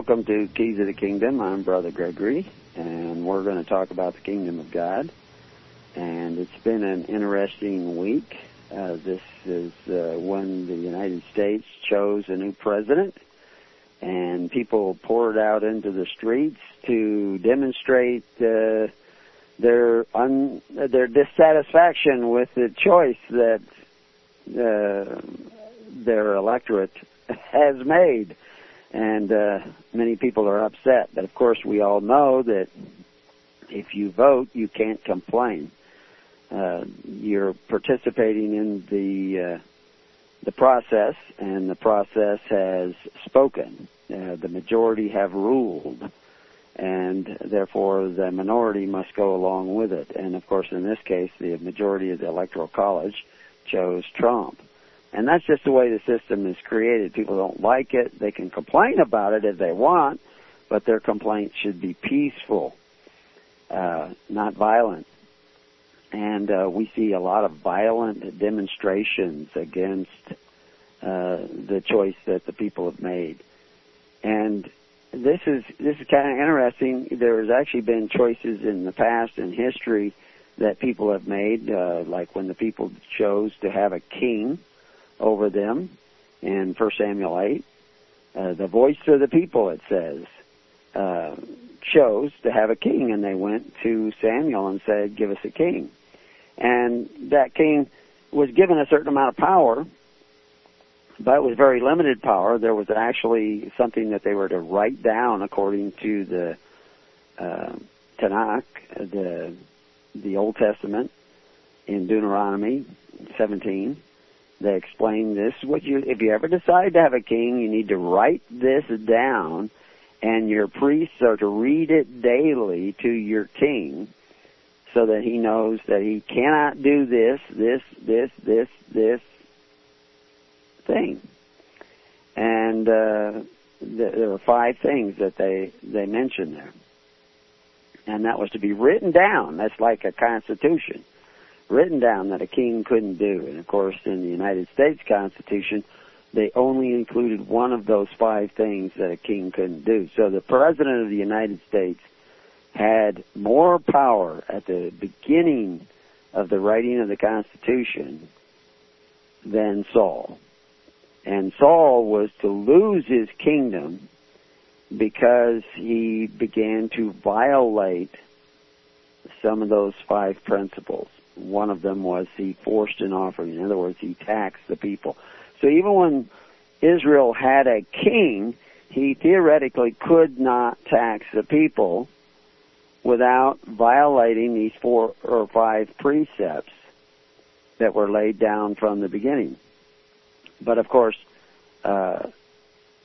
Welcome to Keys of the Kingdom. I'm Brother Gregory, and we're going to talk about the Kingdom of God. And it's been an interesting week. Uh, this is uh, when the United States chose a new president, and people poured out into the streets to demonstrate uh, their un- their dissatisfaction with the choice that uh, their electorate has made and uh, many people are upset. But of course, we all know that if you vote, you can't complain. Uh, you're participating in the uh, the process, and the process has spoken. Uh, the majority have ruled, and therefore the minority must go along with it. And of course, in this case, the majority of the electoral college chose Trump. And that's just the way the system is created. People don't like it. They can complain about it if they want, but their complaints should be peaceful, uh, not violent. And uh, we see a lot of violent demonstrations against uh, the choice that the people have made. And this is this is kind of interesting. There has actually been choices in the past in history that people have made, uh, like when the people chose to have a king over them in 1 Samuel 8. Uh, the voice of the people, it says, uh, chose to have a king, and they went to Samuel and said, Give us a king. And that king was given a certain amount of power, but it was very limited power. There was actually something that they were to write down according to the uh, Tanakh, the the Old Testament, in Deuteronomy 17 they explain this. What you, if you ever decide to have a king, you need to write this down, and your priests are to read it daily to your king, so that he knows that he cannot do this, this, this, this, this thing. And uh, there are five things that they they mention there, and that was to be written down. That's like a constitution written down that a king couldn't do. And of course, in the United States Constitution, they only included one of those five things that a king couldn't do. So the President of the United States had more power at the beginning of the writing of the Constitution than Saul. And Saul was to lose his kingdom because he began to violate some of those five principles one of them was he forced an offering. In other words, he taxed the people. So even when Israel had a king, he theoretically could not tax the people without violating these four or five precepts that were laid down from the beginning. But of course, uh,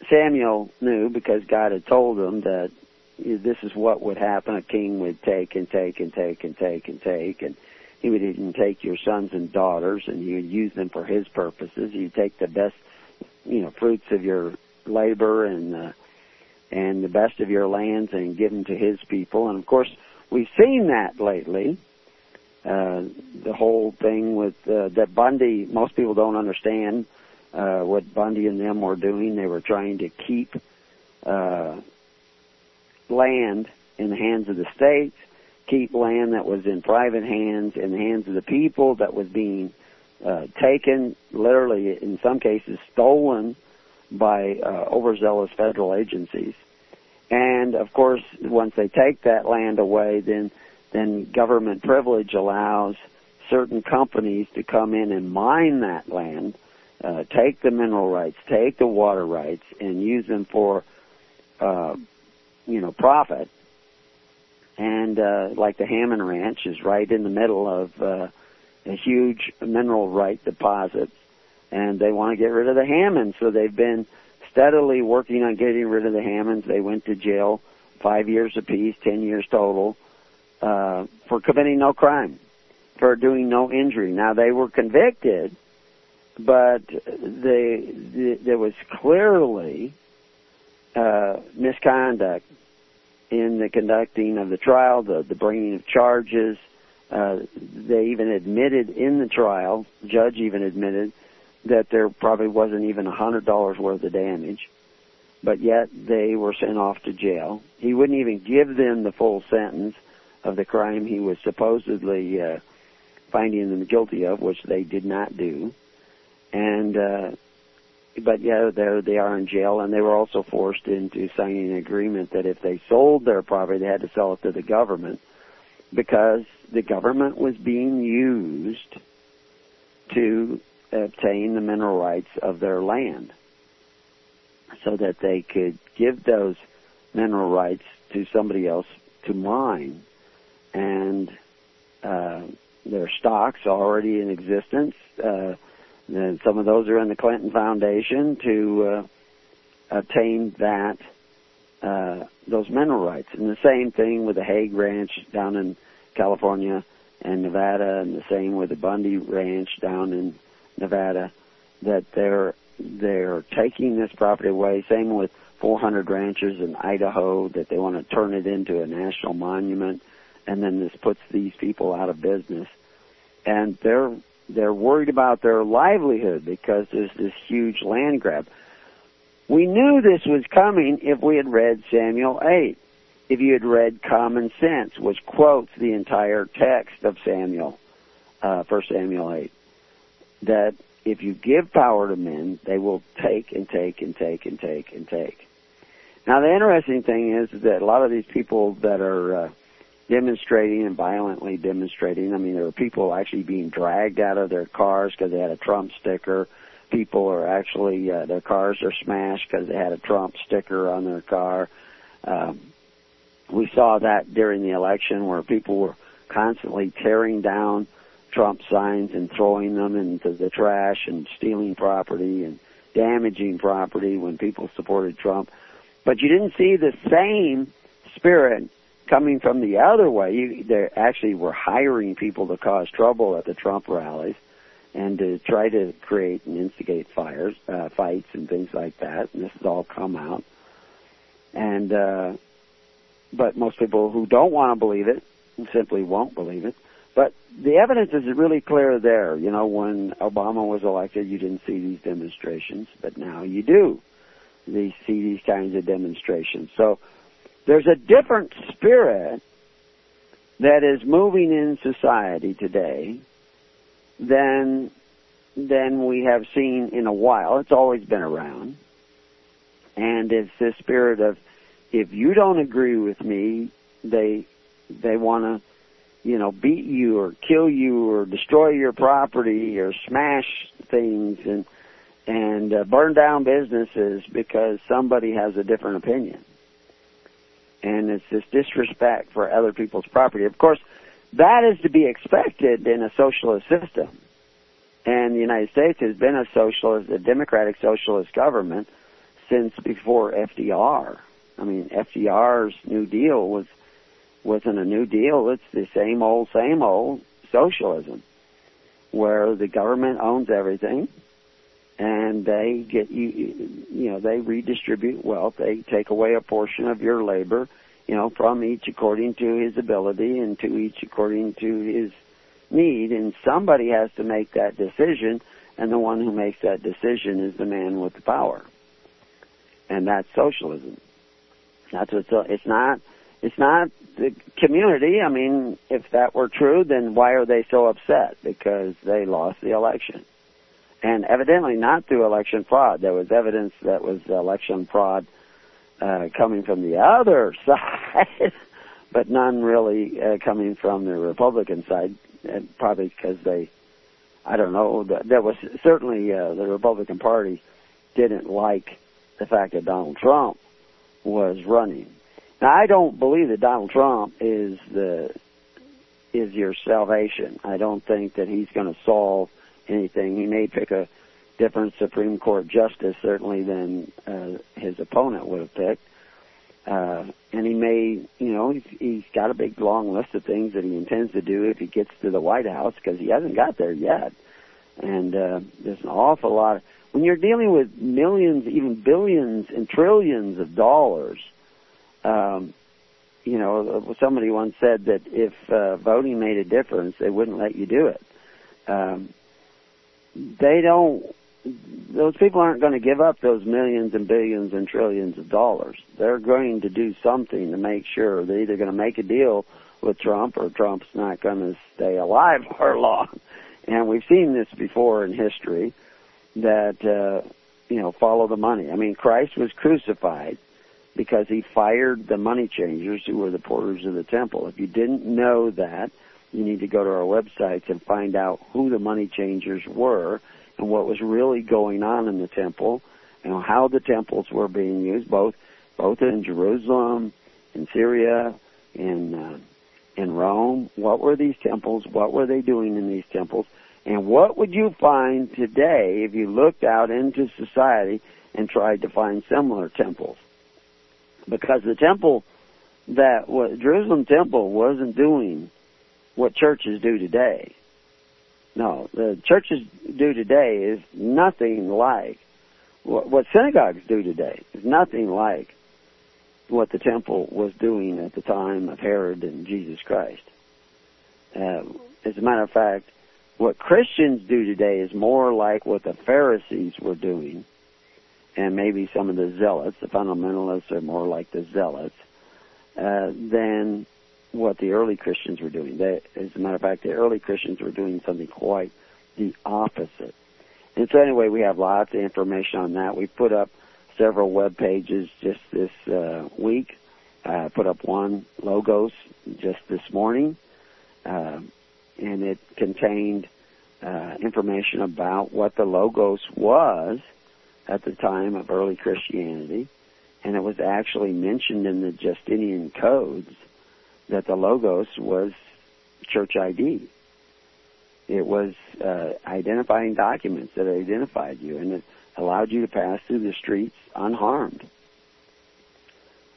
Samuel knew because God had told him that this is what would happen. A king would take and take and take and take and take and he would even take your sons and daughters and he would use them for his purposes. He'd take the best, you know, fruits of your labor and, uh, and the best of your lands and give them to his people. And of course, we've seen that lately. Uh, the whole thing with, uh, that Bundy, most people don't understand, uh, what Bundy and them were doing. They were trying to keep, uh, land in the hands of the states keep land that was in private hands in the hands of the people that was being uh, taken, literally in some cases stolen by uh, overzealous federal agencies. And of course, once they take that land away, then then government privilege allows certain companies to come in and mine that land, uh, take the mineral rights, take the water rights, and use them for, uh, you know, profit and uh, like the Hammond Ranch is right in the middle of uh, a huge mineral right deposit, and they want to get rid of the Hammonds. So they've been steadily working on getting rid of the Hammonds. They went to jail five years apiece, ten years total, uh, for committing no crime, for doing no injury. Now they were convicted, but they, they there was clearly uh, misconduct in the conducting of the trial, the, the bringing of charges. Uh, they even admitted in the trial, judge even admitted that there probably wasn't even a hundred dollars worth of damage. but yet they were sent off to jail. He wouldn't even give them the full sentence of the crime he was supposedly uh, finding them guilty of, which they did not do. And uh, but yeah, there they are in jail, and they were also forced into signing an agreement that if they sold their property, they had to sell it to the government because the government was being used to obtain the mineral rights of their land so that they could give those mineral rights to somebody else to mine. And uh, there are stocks already in existence. Uh, and some of those are in the Clinton Foundation to uh, obtain that uh, those mineral rights. And the same thing with the Hage Ranch down in California and Nevada, and the same with the Bundy Ranch down in Nevada. That they're they're taking this property away. Same with 400 ranches in Idaho that they want to turn it into a national monument, and then this puts these people out of business. And they're they're worried about their livelihood because there's this huge land grab. We knew this was coming if we had read Samuel 8. If you had read Common Sense, which quotes the entire text of Samuel, uh, 1 Samuel 8, that if you give power to men, they will take and take and take and take and take. Now the interesting thing is that a lot of these people that are uh, demonstrating and violently demonstrating. I mean, there were people actually being dragged out of their cars because they had a Trump sticker. People are actually uh, their cars are smashed because they had a Trump sticker on their car. Um, we saw that during the election where people were constantly tearing down Trump signs and throwing them into the trash and stealing property and damaging property when people supported Trump. But you didn't see the same spirit coming from the other way, they actually were hiring people to cause trouble at the Trump rallies and to try to create and instigate fires, uh, fights and things like that. And this has all come out. And, uh, but most people who don't want to believe it simply won't believe it. But the evidence is really clear there. You know, when Obama was elected, you didn't see these demonstrations, but now you do. You see these kinds of demonstrations. So, there's a different spirit that is moving in society today than than we have seen in a while. It's always been around. And it's this spirit of if you don't agree with me, they they want to you know beat you or kill you or destroy your property or smash things and and uh, burn down businesses because somebody has a different opinion and it's this disrespect for other people's property. Of course, that is to be expected in a socialist system. And the United States has been a socialist, a democratic socialist government since before FDR. I mean, FDR's New Deal was wasn't a New Deal. It's the same old, same old socialism, where the government owns everything, and they get you you know they redistribute wealth. They take away a portion of your labor you know from each according to his ability and to each according to his need. And somebody has to make that decision and the one who makes that decision is the man with the power. And that's socialism. That's what so it's not it's not the community. I mean if that were true then why are they so upset? Because they lost the election and evidently not through election fraud. There was evidence that was election fraud uh, coming from the other side, but none really uh, coming from the Republican side, and probably because they, I don't know, there was certainly uh, the Republican Party didn't like the fact that Donald Trump was running. Now, I don't believe that Donald Trump is the is your salvation. I don't think that he's going to solve anything. He may pick a different Supreme Court justice certainly than uh, his opponent would have picked. Uh, and he may, you know, he's, he's got a big long list of things that he intends to do if he gets to the White House because he hasn't got there yet. And uh, there's an awful lot. Of, when you're dealing with millions, even billions and trillions of dollars, um, you know, somebody once said that if uh, voting made a difference, they wouldn't let you do it. Um, they don't those people aren't going to give up those millions and billions and trillions of dollars. They're going to do something to make sure they're either going to make a deal with Trump or Trump's not going to stay alive for long. And we've seen this before in history that, uh, you know, follow the money. I mean, Christ was crucified because he fired the money changers who were the porters of the temple. If you didn't know that, you need to go to our websites and find out who the money changers were and what was really going on in the temple and how the temples were being used, both both in Jerusalem, in Syria, in uh, in Rome. What were these temples? What were they doing in these temples? And what would you find today if you looked out into society and tried to find similar temples? Because the temple that what Jerusalem temple wasn't doing what churches do today. No, the churches do today is nothing like what, synagogues do today. Is nothing like what the temple was doing at the time of Herod and Jesus Christ. Uh, as a matter of fact, what Christians do today is more like what the Pharisees were doing, and maybe some of the zealots, the fundamentalists are more like the zealots, uh, than what the early Christians were doing. They, as a matter of fact, the early Christians were doing something quite the opposite. And so anyway, we have lots of information on that. We put up several web pages just this uh, week. I uh, put up one logos just this morning, uh, and it contained uh, information about what the logos was at the time of early Christianity, and it was actually mentioned in the Justinian codes that the logos was church ID. It was uh, identifying documents that identified you, and it allowed you to pass through the streets unharmed.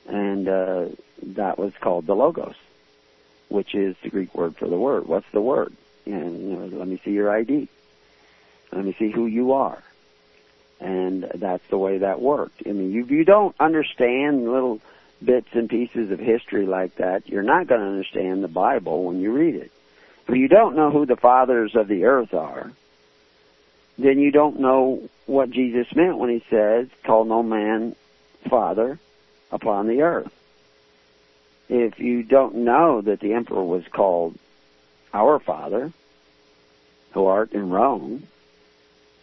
And uh, that was called the logos, which is the Greek word for the word. What's the word? And you know, let me see your ID. Let me see who you are. And that's the way that worked. I mean, if you don't understand little bits and pieces of history like that, you're not going to understand the Bible when you read it. If you don't know who the fathers of the earth are, then you don't know what Jesus meant when he says, call no man father upon the earth. If you don't know that the emperor was called our father, who art in Rome,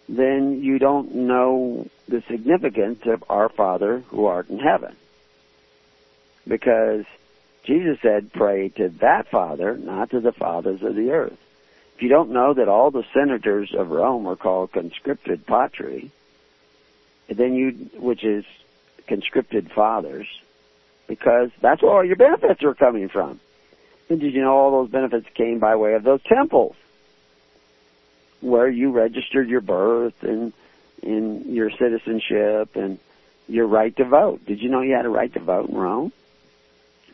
then you don't know the significance of our father who art in heaven because Jesus said, pray to that Father, not to the fathers of the earth. If you don't know that all the senators of Rome were called conscripted patri, then you, which is conscripted fathers, because that's where all your benefits are coming from. And did you know all those benefits came by way of those temples, where you registered your birth and in your citizenship and your right to vote? Did you know you had a right to vote in Rome?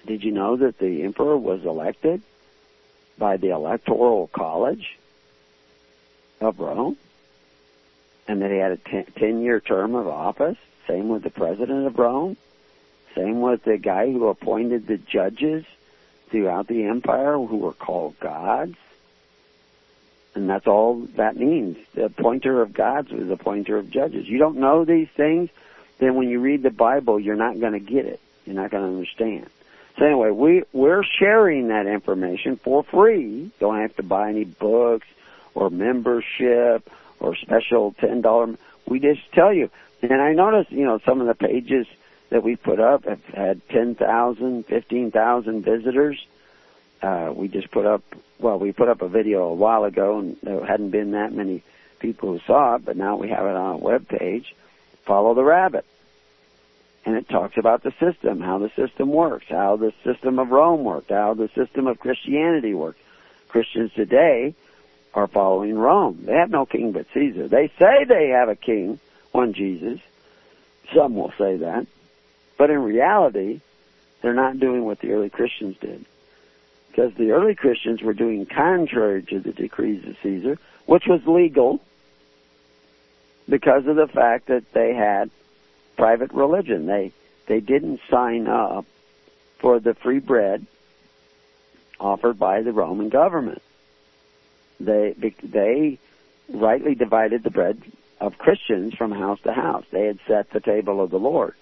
Did you know that the emperor was elected by the electoral college of Rome? And that he had a 10 year term of office? Same with the president of Rome? Same with the guy who appointed the judges throughout the empire who were called gods? And that's all that means. The appointer of gods was the appointer of judges. You don't know these things, then when you read the Bible, you're not going to get it. You're not going to understand. So anyway, we we're sharing that information for free. Don't have to buy any books or membership or special ten dollar. We just tell you. And I noticed, you know, some of the pages that we put up have had 10,000, 15,000 visitors. Uh, we just put up, well, we put up a video a while ago and there hadn't been that many people who saw it, but now we have it on a web page. Follow the rabbit and it talks about the system, how the system works, how the system of Rome worked, how the system of Christianity worked. Christians today are following Rome. They have no king but Caesar. They say they have a king, one Jesus. Some will say that. But in reality, they're not doing what the early Christians did. Because the early Christians were doing contrary to the decrees of Caesar, which was legal because of the fact that they had private religion. They they didn't sign up for the free bread offered by the Roman government. They they rightly divided the bread of Christians from house to house. They had set the table of the Lord.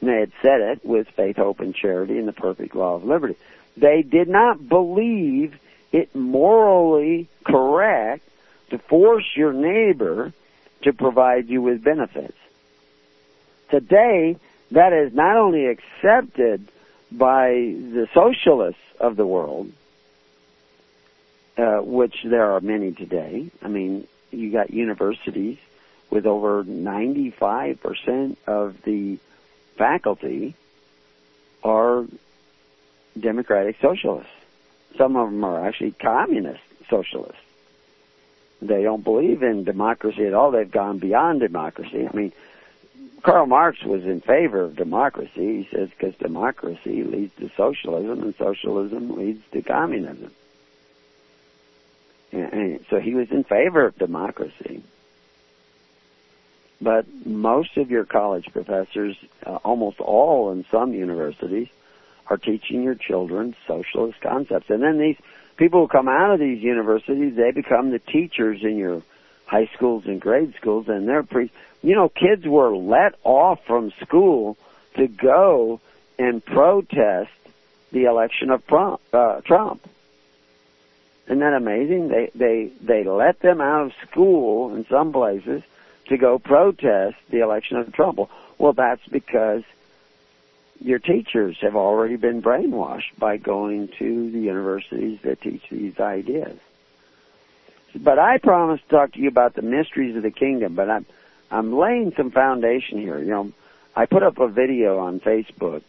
And they had set it with faith, hope, and charity and the perfect law of liberty. They did not believe it morally correct to force your neighbor to provide you with benefits. Today, that is not only accepted by the socialists of the world, uh, which there are many today. I mean, you got universities with over 95% of the faculty are democratic socialists. Some of them are actually communist socialists. They don't believe in democracy at all. They've gone beyond democracy. I mean, Karl Marx was in favor of democracy. He says because democracy leads to socialism and socialism leads to communism. And so he was in favor of democracy. But most of your college professors, uh, almost all in some universities, are teaching your children socialist concepts. And then these people who come out of these universities, they become the teachers in your high schools and grade schools, and they're pre. You know, kids were let off from school to go and protest the election of Trump. Uh, Trump. Isn't that amazing? They they they let them out of school in some places to go protest the election of Trump. Well, that's because your teachers have already been brainwashed by going to the universities that teach these ideas. But I promised to talk to you about the mysteries of the kingdom, but I'm I'm laying some foundation here. You know, I put up a video on Facebook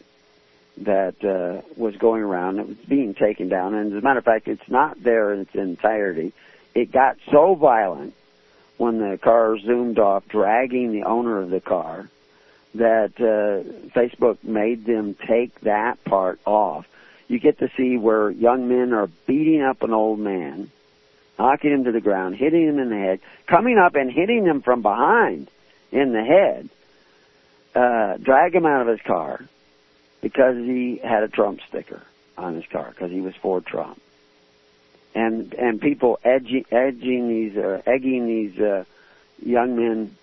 that uh, was going around. It was being taken down, and as a matter of fact, it's not there in its entirety. It got so violent when the car zoomed off, dragging the owner of the car, that uh, Facebook made them take that part off. You get to see where young men are beating up an old man, knocking him to the ground, hitting him in the head, coming up and hitting him from behind in the head, uh, drag him out of his car because he had a Trump sticker on his car because he was for Trump. And and people edging edging these uh, egging these uh, young men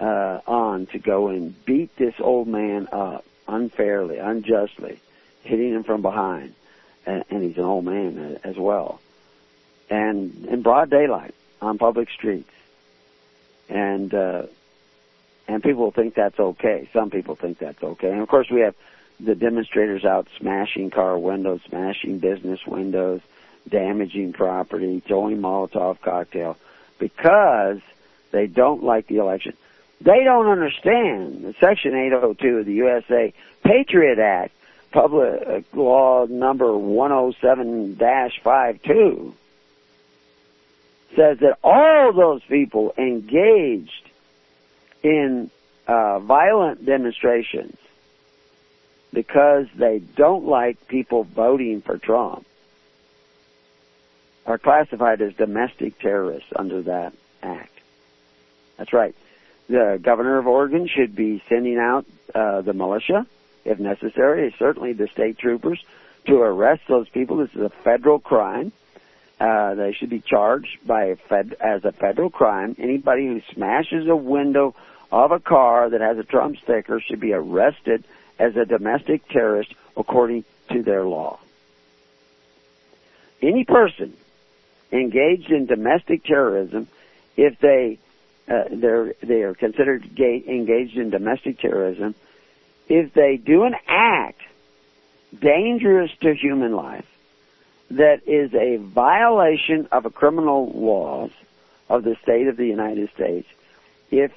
uh, on to go and beat this old man up unfairly, unjustly, hitting him from behind, and, and he's an old man as well, and in broad daylight on public streets, and uh, and people think that's okay. Some people think that's okay, and of course we have the demonstrators out smashing car windows, smashing business windows damaging property, throwing Molotov cocktail, because they don't like the election. They don't understand Section 802 of the USA Patriot Act, Public Law Number 107-52, says that all those people engaged in uh, violent demonstrations because they don't like people voting for Trump are classified as domestic terrorists under that act. That's right. The governor of Oregon should be sending out uh, the militia, if necessary, certainly the state troopers, to arrest those people. This is a federal crime. Uh, they should be charged by a fed, as a federal crime. Anybody who smashes a window of a car that has a Trump sticker should be arrested as a domestic terrorist according to their law. Any person engaged in domestic terrorism, if they uh, they're they are considered gay, engaged in domestic terrorism, if they do an act dangerous to human life that is a violation of a criminal laws of the state of the United States, if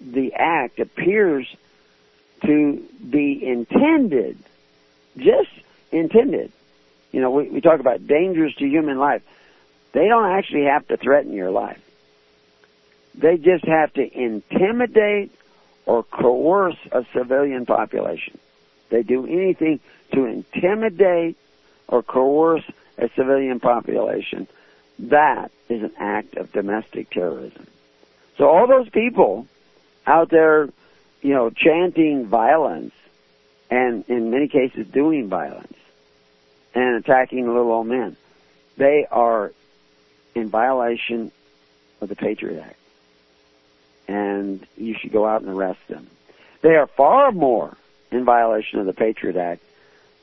the act appears to be intended, just intended, you know, we, we talk about dangerous to human life. They don't actually have to threaten your life. They just have to intimidate or coerce a civilian population. They do anything to intimidate or coerce a civilian population. That is an act of domestic terrorism. So all those people out there, you know, chanting violence and in many cases doing violence and attacking little old men, they are in violation of the Patriot Act. and you should go out and arrest them. They are far more in violation of the Patriot Act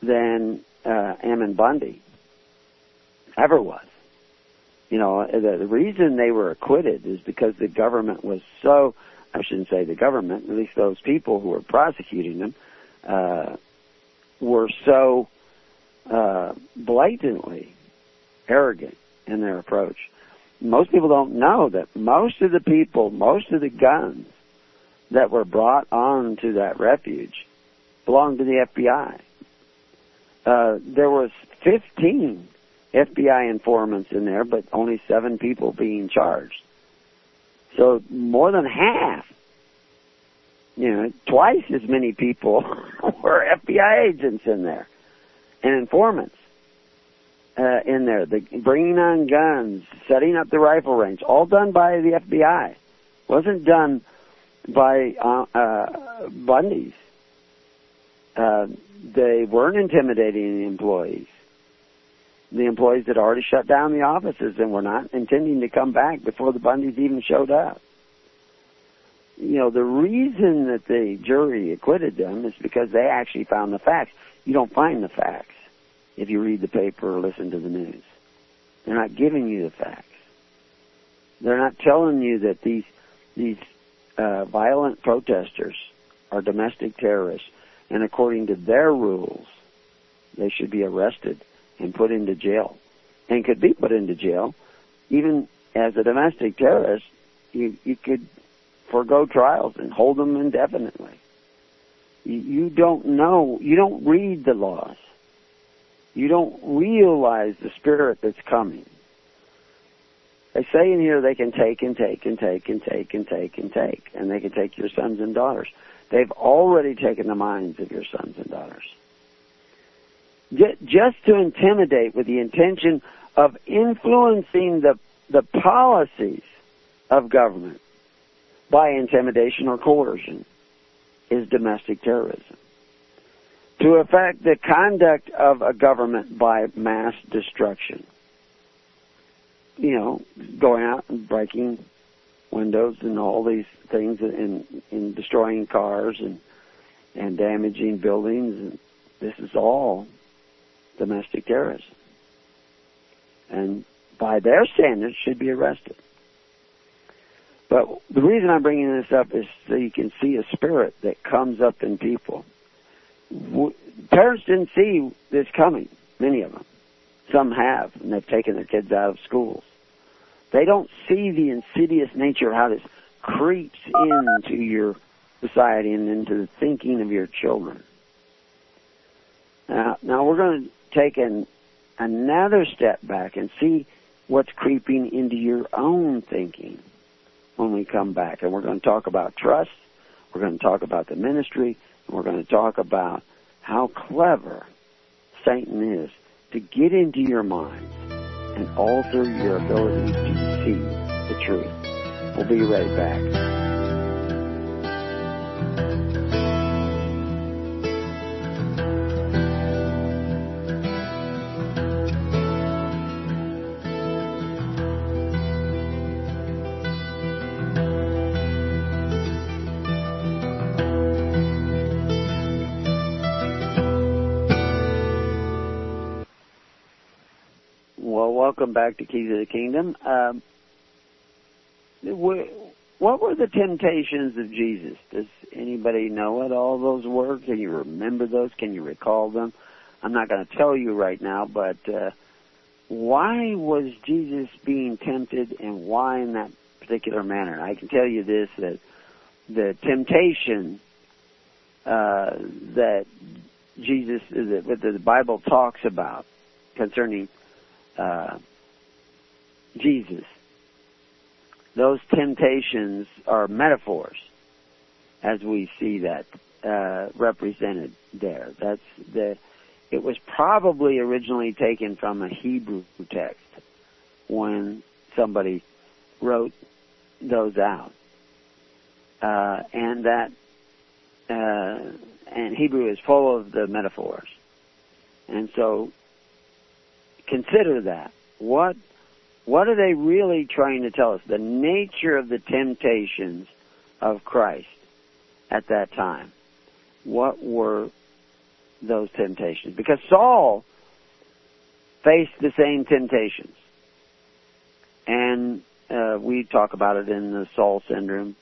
than uh, Ammon Bundy ever was. You know, the, the reason they were acquitted is because the government was so, I shouldn't say the government, at least those people who were prosecuting them, uh, were so uh, blatantly arrogant in their approach. Most people don't know that most of the people, most of the guns that were brought on to that refuge belonged to the FBI. Uh, there was 15 FBI informants in there, but only seven people being charged. So more than half, you know, twice as many people were FBI agents in there and informants uh, in there. The bringing on guns, setting up the rifle range, all done by the FBI. Wasn't done by uh, uh, Bundy's. Uh, they weren't intimidating the employees. The employees had already shut down the offices and were not intending to come back before the Bundys even showed up. You know, the reason that the jury acquitted them is because they actually found the facts. You don't find the facts if you read the paper or listen to the news. They're not giving you the facts. They're not telling you that these these uh, violent protesters are domestic terrorists, and according to their rules, they should be arrested and put into jail, and could be put into jail. Even as a domestic terrorist, you you could forego trials and hold them indefinitely. You, you don't know. You don't read the laws. You don't realize the spirit that's coming. They say in here they can take and take and take and take and take and take, and they can take your sons and daughters. They've already taken the minds of your sons and daughters. Just to intimidate with the intention of influencing the, the policies of government by intimidation or coercion is domestic terrorism. To affect the conduct of a government by mass destruction you know, going out and breaking windows and all these things and, and destroying cars and and damaging buildings and this is all domestic terrorism. And by their standards should be arrested. But the reason I'm bringing this up is so you can see a spirit that comes up in people. Parents didn't see this coming, many of them. Some have, and they've taken their kids out of schools. They don't see the insidious nature of how this creeps into your society and into the thinking of your children. Now, now we're going to take another step back and see what's creeping into your own thinking when we come back. And we're going to talk about trust. We're going to talk about the ministry. And we're going to talk about how clever Satan is to get into your mind and alter your ability to see the truth. We'll be right back. Welcome back to Keys of the Kingdom. Um, what were the temptations of Jesus? Does anybody know what all those were? Can you remember those? Can you recall them? I'm not going to tell you right now, but uh, why was Jesus being tempted and why in that particular manner? I can tell you this that the temptation uh, that Jesus, that the Bible talks about concerning uh, Jesus. Those temptations are metaphors, as we see that uh, represented there. That's the. It was probably originally taken from a Hebrew text when somebody wrote those out, uh, and that uh, and Hebrew is full of the metaphors, and so consider that. What what are they really trying to tell us? The nature of the temptations of Christ at that time, what were those temptations? Because Saul faced the same temptations. And uh, we talk about it in the Saul syndrome.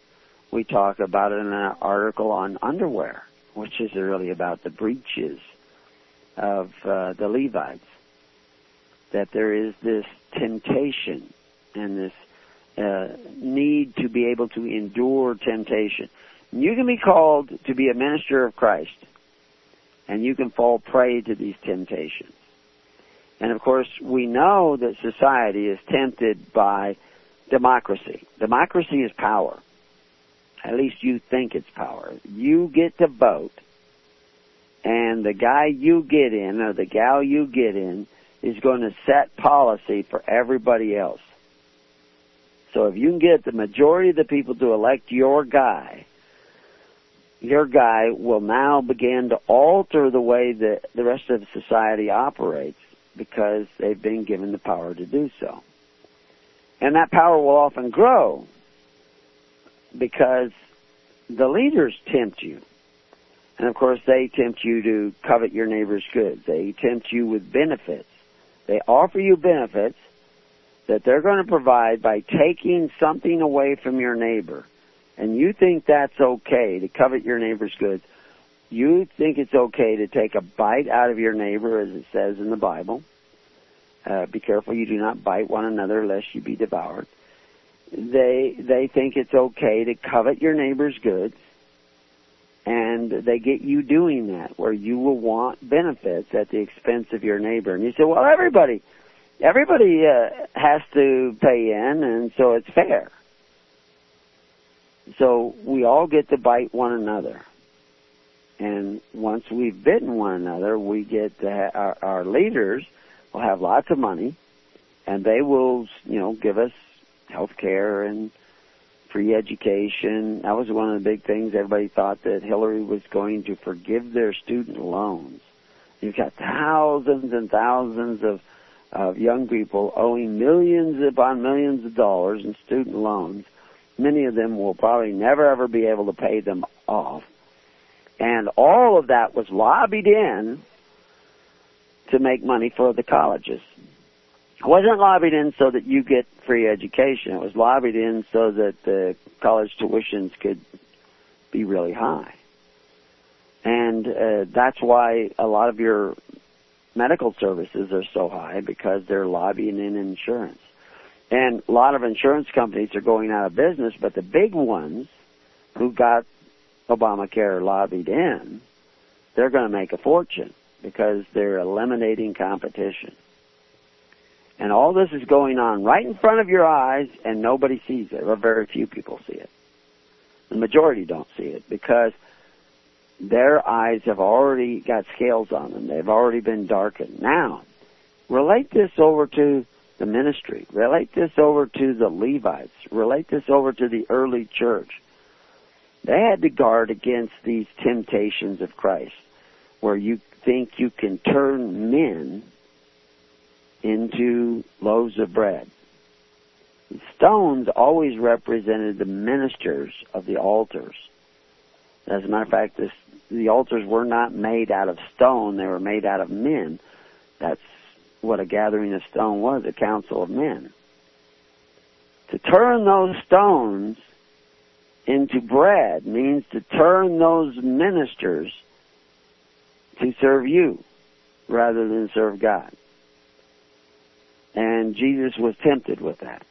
We talk about it in an article on underwear, which is really about the breeches of uh, the Levites. That there is this temptation and this uh, need to be able to endure temptation. You can be called to be a minister of Christ, and you can fall prey to these temptations. And of course, we know that society is tempted by democracy. Democracy is power. At least you think it's power. You get to vote, and the guy you get in, or the gal you get in, is going to set policy for everybody else. So if you can get the majority of the people to elect your guy, your guy will now begin to alter the way that the rest of society operates because they've been given the power to do so. And that power will often grow because the leaders tempt you. And of course, they tempt you to covet your neighbor's goods. They tempt you with benefits. They offer you benefits that they're going to provide by taking something away from your neighbor. And you think that's okay to covet your neighbor's goods. You think it's okay to take a bite out of your neighbor, as it says in the Bible. Uh, be careful you do not bite one another lest you be devoured. They they think it's okay to covet your neighbor's goods, and they get you doing that, where you will want benefits at the expense of your neighbor. And you say, well, everybody, everybody uh, has to pay in, and so it's fair. So we all get to bite one another. And once we've bitten one another, we get to ha- our, our leaders will have lots of money, and they will, you know, give us health care and free education. That was one of the big things. Everybody thought that Hillary was going to forgive their student loans. You've got thousands and thousands of of young people owing millions upon millions of dollars in student loans. Many of them will probably never ever be able to pay them off. And all of that was lobbied in to make money for the colleges. It wasn't lobbied in so that you get free education. It was lobbied in so that the college tuitions could be really high. And uh, that's why a lot of your medical services are so high because they're lobbying in insurance. And a lot of insurance companies are going out of business, but the big ones who got Obamacare lobbied in, they're going to make a fortune because they're eliminating competition. And all this is going on right in front of your eyes and nobody sees it, or very few people see it. The majority don't see it because their eyes have already got scales on them. They've already been darkened. Now, relate this over to the ministry. Relate this over to the Levites. Relate this over to the early church. They had to guard against these temptations of Christ, where you think you can turn men into loaves of bread. Stones always represented the ministers of the altars. As a matter of fact, this the altars were not made out of stone, they were made out of men. That's what a gathering of stone was, a council of men. To turn those stones into bread means to turn those ministers to serve you rather than serve God. And Jesus was tempted with that,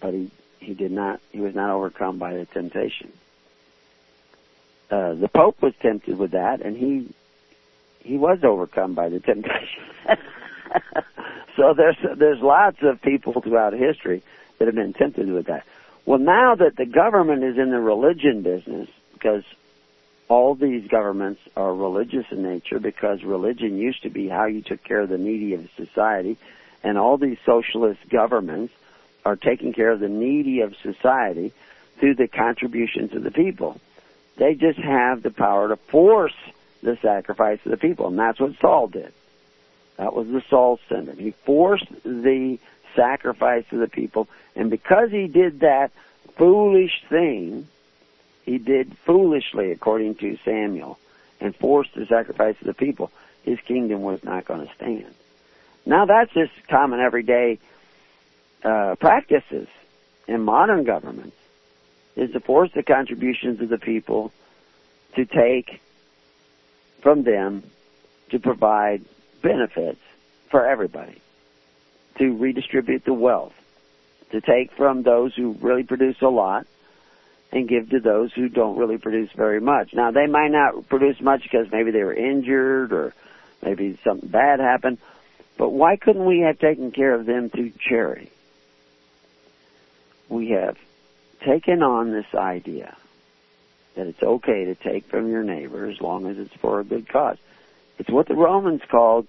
but he, he did not, he was not overcome by the temptation. Uh, the Pope was tempted with that, and he he was overcome by the temptation. so there's there's lots of people throughout history that have been tempted with that. Well, now that the government is in the religion business, because all these governments are religious in nature, because religion used to be how you took care of the needy of society, and all these socialist governments are taking care of the needy of society through the contributions of the people. They just have the power to force the sacrifice of the people, and that's what Saul did. That was the Saul syndrome. He forced the sacrifice of the people, and because he did that foolish thing, he did foolishly according to Samuel and forced the sacrifice of the people, his kingdom was not going to stand. Now that's just common everyday uh, practices in modern governments is to force the contributions of the people to take from them to provide benefits for everybody, to redistribute the wealth, to take from those who really produce a lot and give to those who don't really produce very much. Now they might not produce much because maybe they were injured or maybe something bad happened, but why couldn't we have taken care of them through charity? We have taken on this idea that it's okay to take from your neighbor as long as it's for a good cause. It's what the Romans called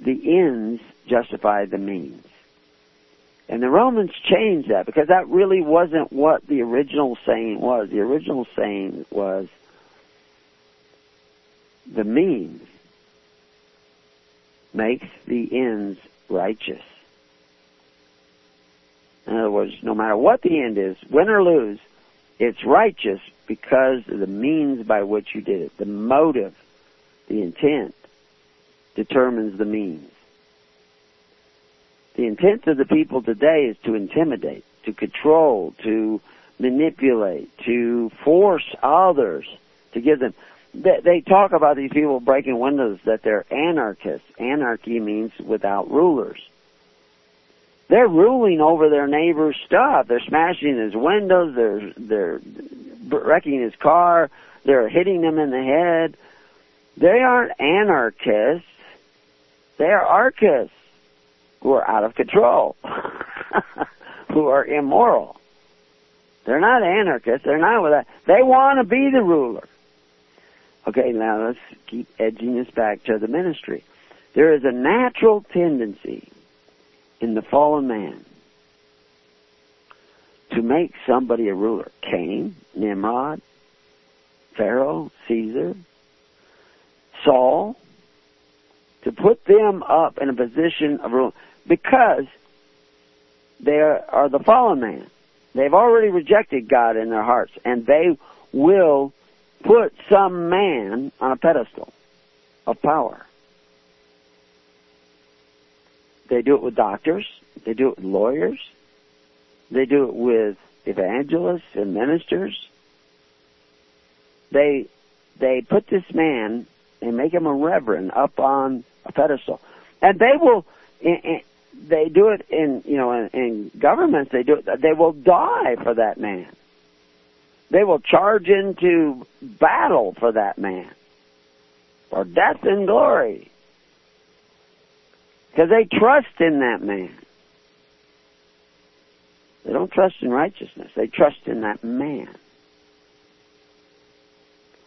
the ends justify the means. And the Romans changed that because that really wasn't what the original saying was. The original saying was the means makes the ends righteous. In other words, no matter what the end is, win or lose, it's righteous because of the means by which you did it. The motive, the intent, determines the means. The intent of the people today is to intimidate, to control, to manipulate, to force others to give them. They, they talk about these people breaking windows that they're anarchists. Anarchy means without rulers. They're ruling over their neighbor's stuff. They're smashing his windows. They're they're wrecking his car. They're hitting him in the head. They aren't anarchists. They are archists who are out of control, who are immoral. They're not anarchists. They're not with that. They want to be the ruler. Okay, now let's keep edging this back to the ministry. There is a natural tendency in the fallen man to make somebody a ruler. Cain, Nimrod, Pharaoh, Caesar, Saul, to put them up in a position of rule because they are the fallen man. They've already rejected God in their hearts and they will put some man on a pedestal of power. They do it with doctors. They do it with lawyers. They do it with evangelists and ministers. They they put this man and make him a reverend up on a pedestal, and they will. They do it in you know in, in governments. They do it. They will die for that man. They will charge into battle for that man, for death and glory. Because they trust in that man. They don't trust in righteousness. They trust in that man.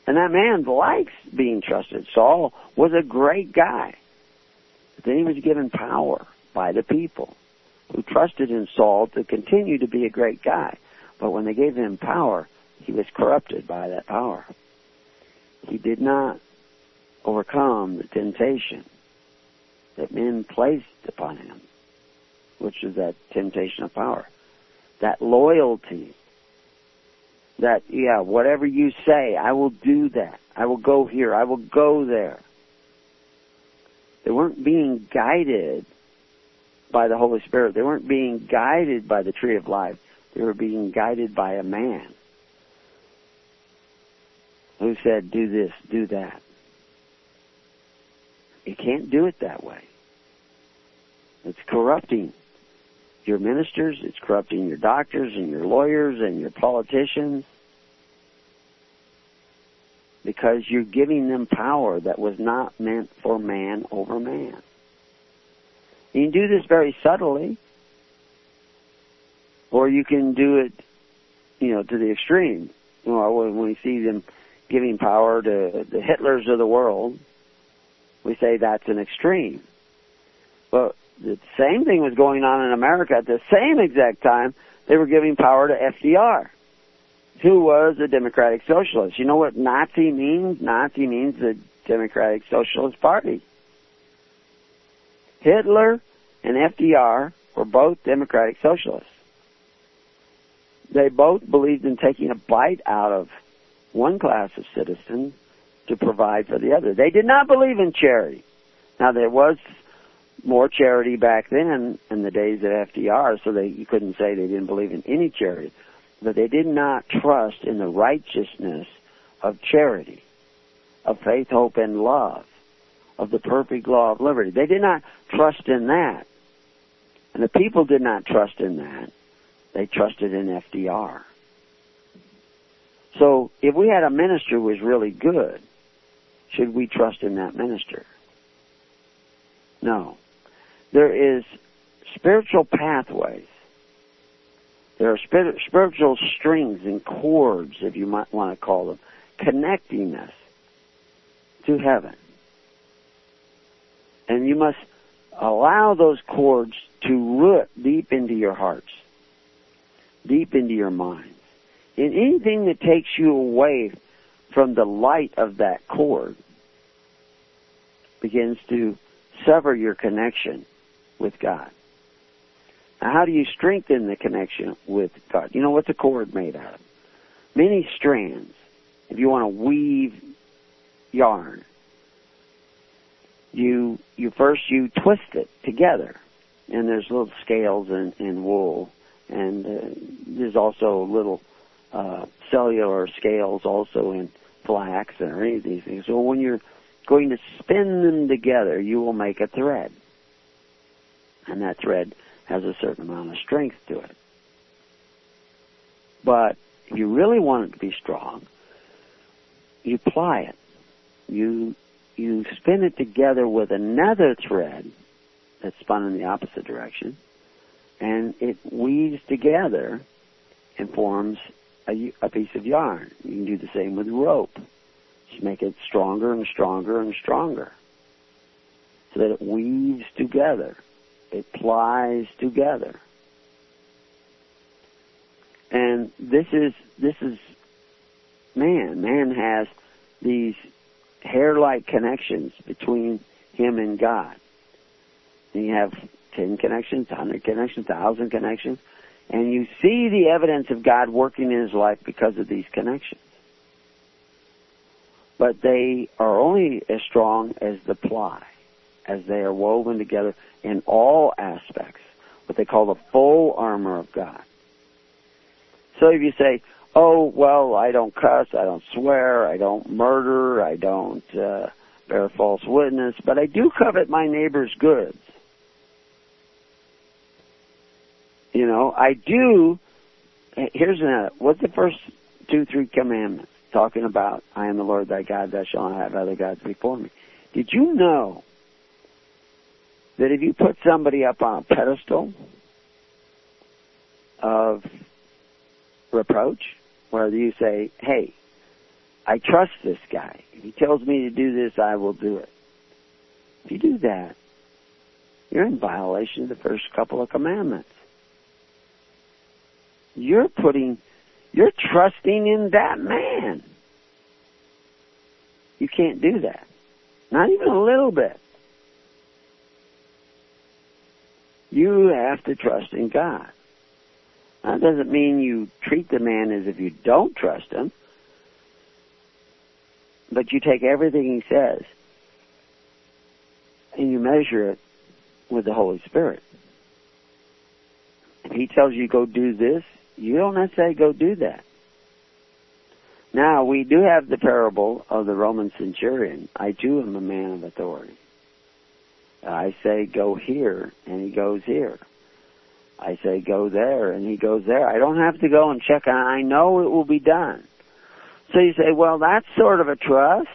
And that man likes being trusted. Saul was a great guy. But then he was given power by the people who trusted in Saul to continue to be a great guy. But when they gave him power, he was corrupted by that power. He did not overcome the temptation that men placed upon him, which is that temptation of power, that loyalty, that, yeah, whatever you say, I will do that. I will go here. I will go there. They weren't being guided by the Holy Spirit. They weren't being guided by the tree of life. They were being guided by a man who said, do this, do that. You can't do it that way. It's corrupting your ministers, it's corrupting your doctors and your lawyers and your politicians because you're giving them power that was not meant for man over man. You can do this very subtly, or you can do it, you know, to the extreme. You know, when we see them giving power to the Hitlers of the world, we say that's an extreme. But the same thing was going on in America at the same exact time. They were giving power to FDR, who was a Democratic Socialist. You know what Nazi means? Nazi means the Democratic Socialist Party. Hitler and FDR were both Democratic Socialists. They both believed in taking a bite out of one class of citizens to provide for the other. They did not believe in charity. Now there was more charity back then in the days of FDR, so they you couldn't say they didn't believe in any charity, but they did not trust in the righteousness of charity, of faith, hope, and love, of the perfect law of liberty. They did not trust in that, and the people did not trust in that. They trusted in FDR. So if we had a minister who was really good, should we trust in that minister? No. There is spiritual pathways. There are spiritual strings and cords, if you might want to call them, connecting us to heaven. And you must allow those cords to root deep into your hearts, deep into your minds. In anything that takes you away from the light of that cord begins to sever your connection with God. Now, how do you strengthen the connection with God? You know what's a cord made out of? Many strands. If you want to weave yarn, you you first you twist it together, and there's little scales in, in wool, and uh, there's also little uh, cellular scales also in flax or any of these things. So when you're going to spin them together, you will make a thread and that thread has a certain amount of strength to it. But if you really want it to be strong, you ply it. You you spin it together with another thread that's spun in the opposite direction, and it weaves together and forms a, a piece of yarn. You can do the same with rope. Just make it stronger and stronger and stronger so that it weaves together it plies together. And this is this is man. Man has these hair-like connections between him and God. And you have ten connections, hundred connections, thousand connections, and you see the evidence of God working in his life because of these connections. But they are only as strong as the ply, as they are woven together in all aspects, what they call the full armor of God. So if you say, oh, well, I don't cuss, I don't swear, I don't murder, I don't uh, bear false witness, but I do covet my neighbor's goods. You know, I do. Eh, here's a what's the first two, three commandments talking about? I am the Lord thy God; thou shalt not have other gods before me. Did you know that if you put somebody up on a pedestal of reproach, where you say, hey, I trust this guy. If he tells me to do this, I will do it. If you do that, you're in violation of the first couple of commandments. You're putting, you're trusting in that man. You can't do that. Not even a little bit. You have to trust in God. That doesn't mean you treat the man as if you don't trust him, but you take everything he says and you measure it with the Holy Spirit. If he tells you go do this, you don't necessarily go do that. Now, we do have the parable of the Roman centurion. I too am a man of authority. I say go here, and he goes here. I say go there, and he goes there. I don't have to go and check on. I know it will be done. So you say, well, that's sort of a trust.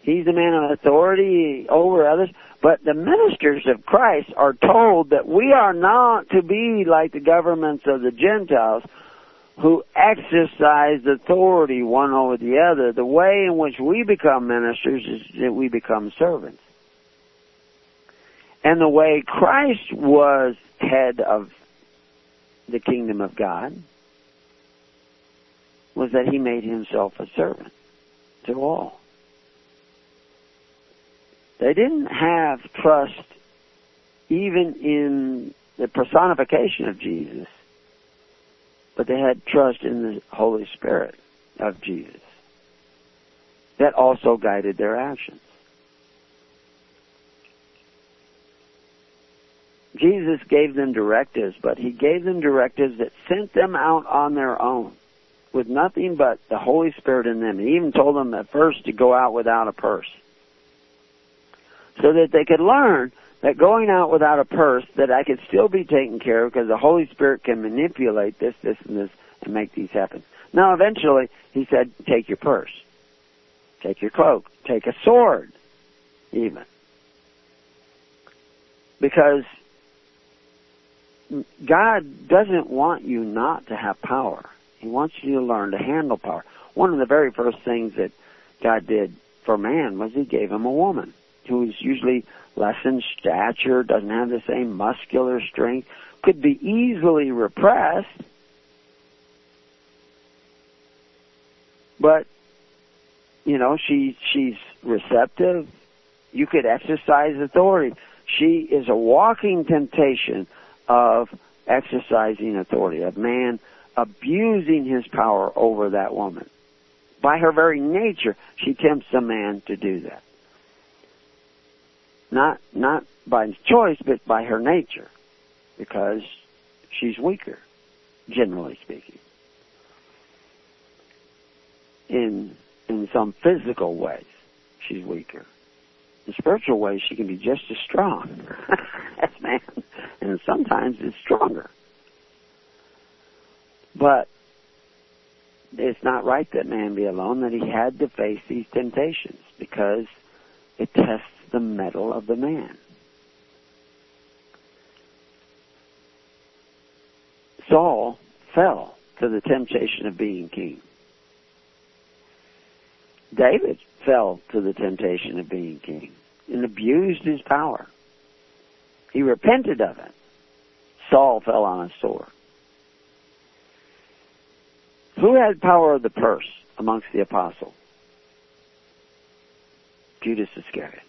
He's a man of authority over others. But the ministers of Christ are told that we are not to be like the governments of the Gentiles who exercise authority one over the other. The way in which we become ministers is that we become servants. And the way Christ was head of the kingdom of God was that he made himself a servant to all. They didn't have trust even in the personification of Jesus but they had trust in the Holy Spirit of Jesus. That also guided their actions. Jesus gave them directives, but he gave them directives that sent them out on their own with nothing but the Holy Spirit in them. He even told them at first to go out without a purse. So that they could learn that going out without a purse, that I could still be taken care of because the Holy Spirit can manipulate this, this, and this and make these happen. Now eventually, he said, take your purse. Take your cloak. Take a sword, even. Because God doesn't want you not to have power. He wants you to learn to handle power. One of the very first things that God did for man was he gave him a woman who's usually less in stature, doesn't have the same muscular strength, could be easily repressed, but you know she she's receptive. You could exercise authority. She is a walking temptation of exercising authority, of man abusing his power over that woman. By her very nature, she tempts a man to do that. Not not by choice, but by her nature, because she's weaker, generally speaking. In in some physical ways, she's weaker. In spiritual ways, she can be just as strong as man, and sometimes it's stronger. But it's not right that man be alone, that he had to face these temptations because it tests the mettle of the man. Saul fell to the temptation of being king. David fell to the temptation of being king and abused his power. He repented of it. Saul fell on a sword. Who had power of the purse amongst the apostles? Judas Iscariot.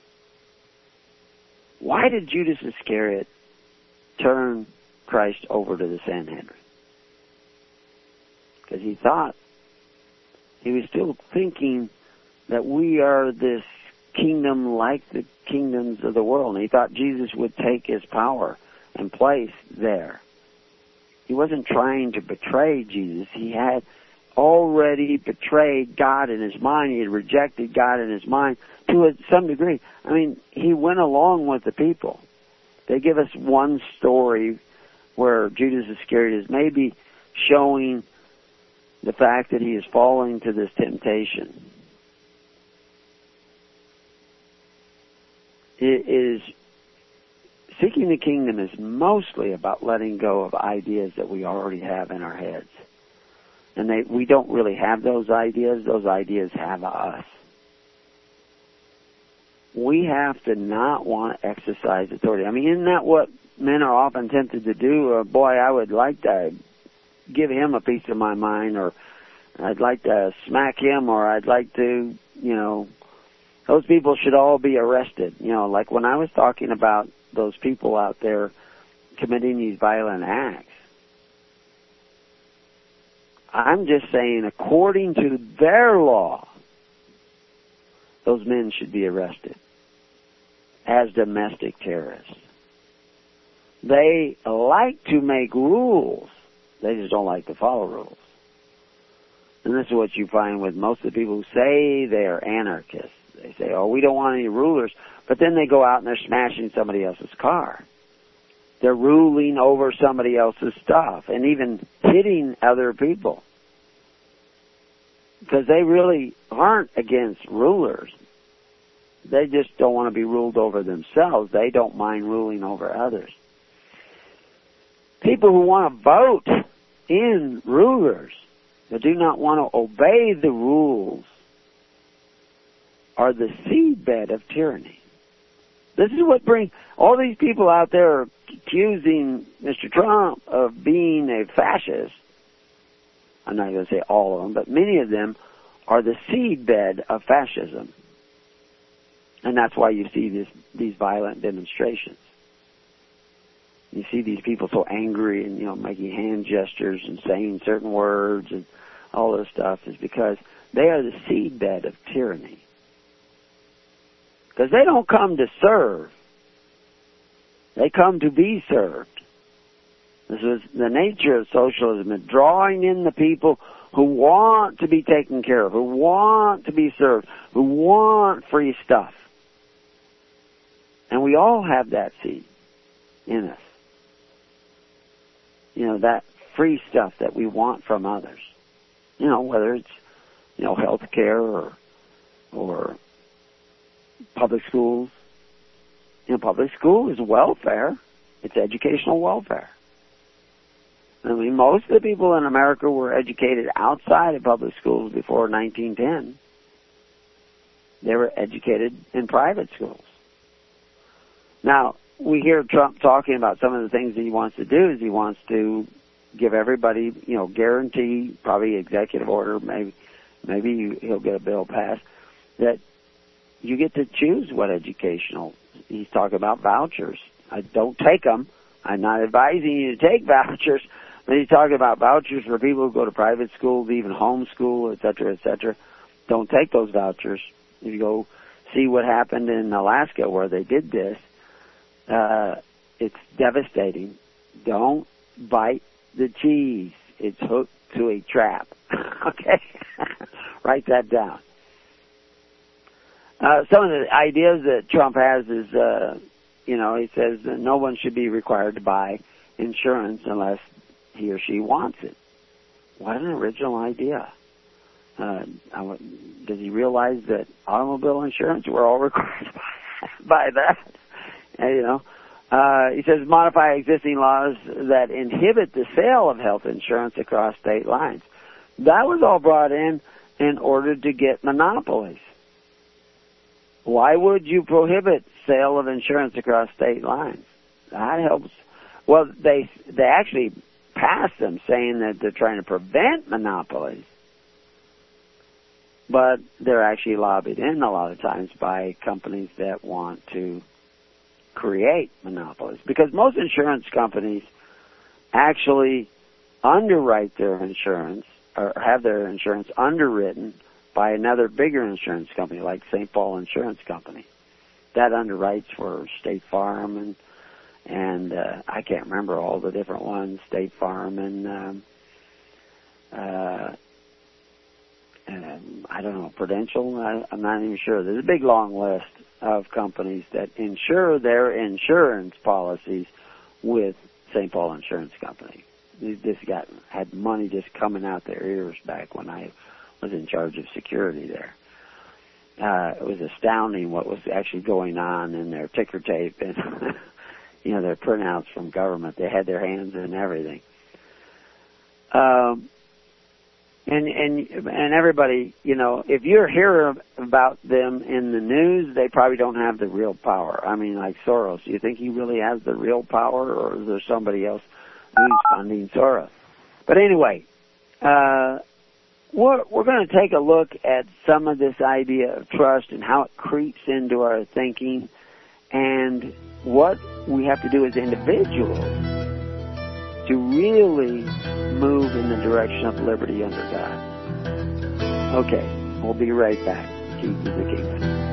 Why did Judas Iscariot turn Christ over to the Sanhedrin? Because he thought, he was still thinking that we are this kingdom like the kingdoms of the world. And he thought Jesus would take his power and place there. He wasn't trying to betray Jesus. He had already betrayed God in his mind. He had rejected God in his mind to some degree. I mean, he went along with the people. They give us one story where Judas Iscariot is maybe showing the fact that he is falling to this temptation. It is seeking the kingdom is mostly about letting go of ideas that we already have in our heads. And they, we don't really have those ideas. Those ideas have us. We have to not want to exercise authority. I mean, isn't that what men are often tempted to do? Uh, boy, I would like to give him a piece of my mind, or I'd like to smack him, or I'd like to, you know, those people should all be arrested. You know, like when I was talking about those people out there committing these violent acts, I'm just saying, according to their law, those men should be arrested as domestic terrorists. They like to make rules. They just don't like to follow rules. And this is what you find with most of the people who say they are anarchists. They say, oh, we don't want any rulers. But then they go out and they're smashing somebody else's car. They're ruling over somebody else's stuff and even hitting other people. Because they really aren't against rulers. They just don't want to be ruled over themselves. They don't mind ruling over others. People who want to vote in rulers but do not want to obey the rules are the seedbed of tyranny. This is what brings all these people out there accusing Mr. Trump of being a fascist. I'm not going to say all of them, but many of them are the seedbed of fascism. And that's why you see this, these violent demonstrations. you see these people so angry and you know making hand gestures and saying certain words and all this stuff is because they are the seedbed of tyranny. Because they don't come to serve. They come to be served. This is the nature of socialism, drawing in the people who want to be taken care of, who want to be served, who want free stuff. And we all have that seed in us. You know, that free stuff that we want from others. You know, whether it's, you know, health care or, or public schools. You know, public school is welfare. It's educational welfare. I mean, most of the people in America were educated outside of public schools before 1910. They were educated in private schools. Now, we hear Trump talking about some of the things that he wants to do is he wants to give everybody, you know, guarantee, probably executive order, maybe, maybe he'll get a bill passed, that you get to choose what educational. He's talking about vouchers. I don't take them. I'm not advising you to take vouchers, but he's talking about vouchers for people who go to private schools, even homeschool, et cetera, et cetera. Don't take those vouchers. If you go see what happened in Alaska where they did this, uh, it's devastating. Don't bite the cheese. It's hooked to a trap. okay? Write that down. Uh, some of the ideas that Trump has is, uh, you know, he says that no one should be required to buy insurance unless he or she wants it. What an original idea. Uh, does he realize that automobile insurance, we're all required to buy, that? And, you know, uh, he says modify existing laws that inhibit the sale of health insurance across state lines. That was all brought in in order to get monopolies. Why would you prohibit sale of insurance across state lines? That helps. Well, they they actually passed them saying that they're trying to prevent monopolies, but they're actually lobbied in a lot of times by companies that want to create monopolies because most insurance companies actually underwrite their insurance or have their insurance underwritten by another bigger insurance company like St. Paul Insurance Company. That underwrites for State Farm and and uh, I can't remember all the different ones, State Farm and um, uh, um, I don't know Prudential. I, I'm not even sure. There's a big long list of companies that insure their insurance policies with St. Paul Insurance Company. This got had money just coming out their ears back when I was in charge of security there. Uh, it was astounding what was actually going on in their ticker tape and you know their printouts from government. They had their hands in everything. Um, and and and everybody, you know, if you're hearing about them in the news, they probably don't have the real power. I mean, like Soros, do you think he really has the real power, or is there somebody else who's funding Soros? But anyway, uh, we're we're going to take a look at some of this idea of trust and how it creeps into our thinking, and what we have to do as individuals to really move in the direction of liberty under God. Okay, we'll be right back. Keys the Kingdom.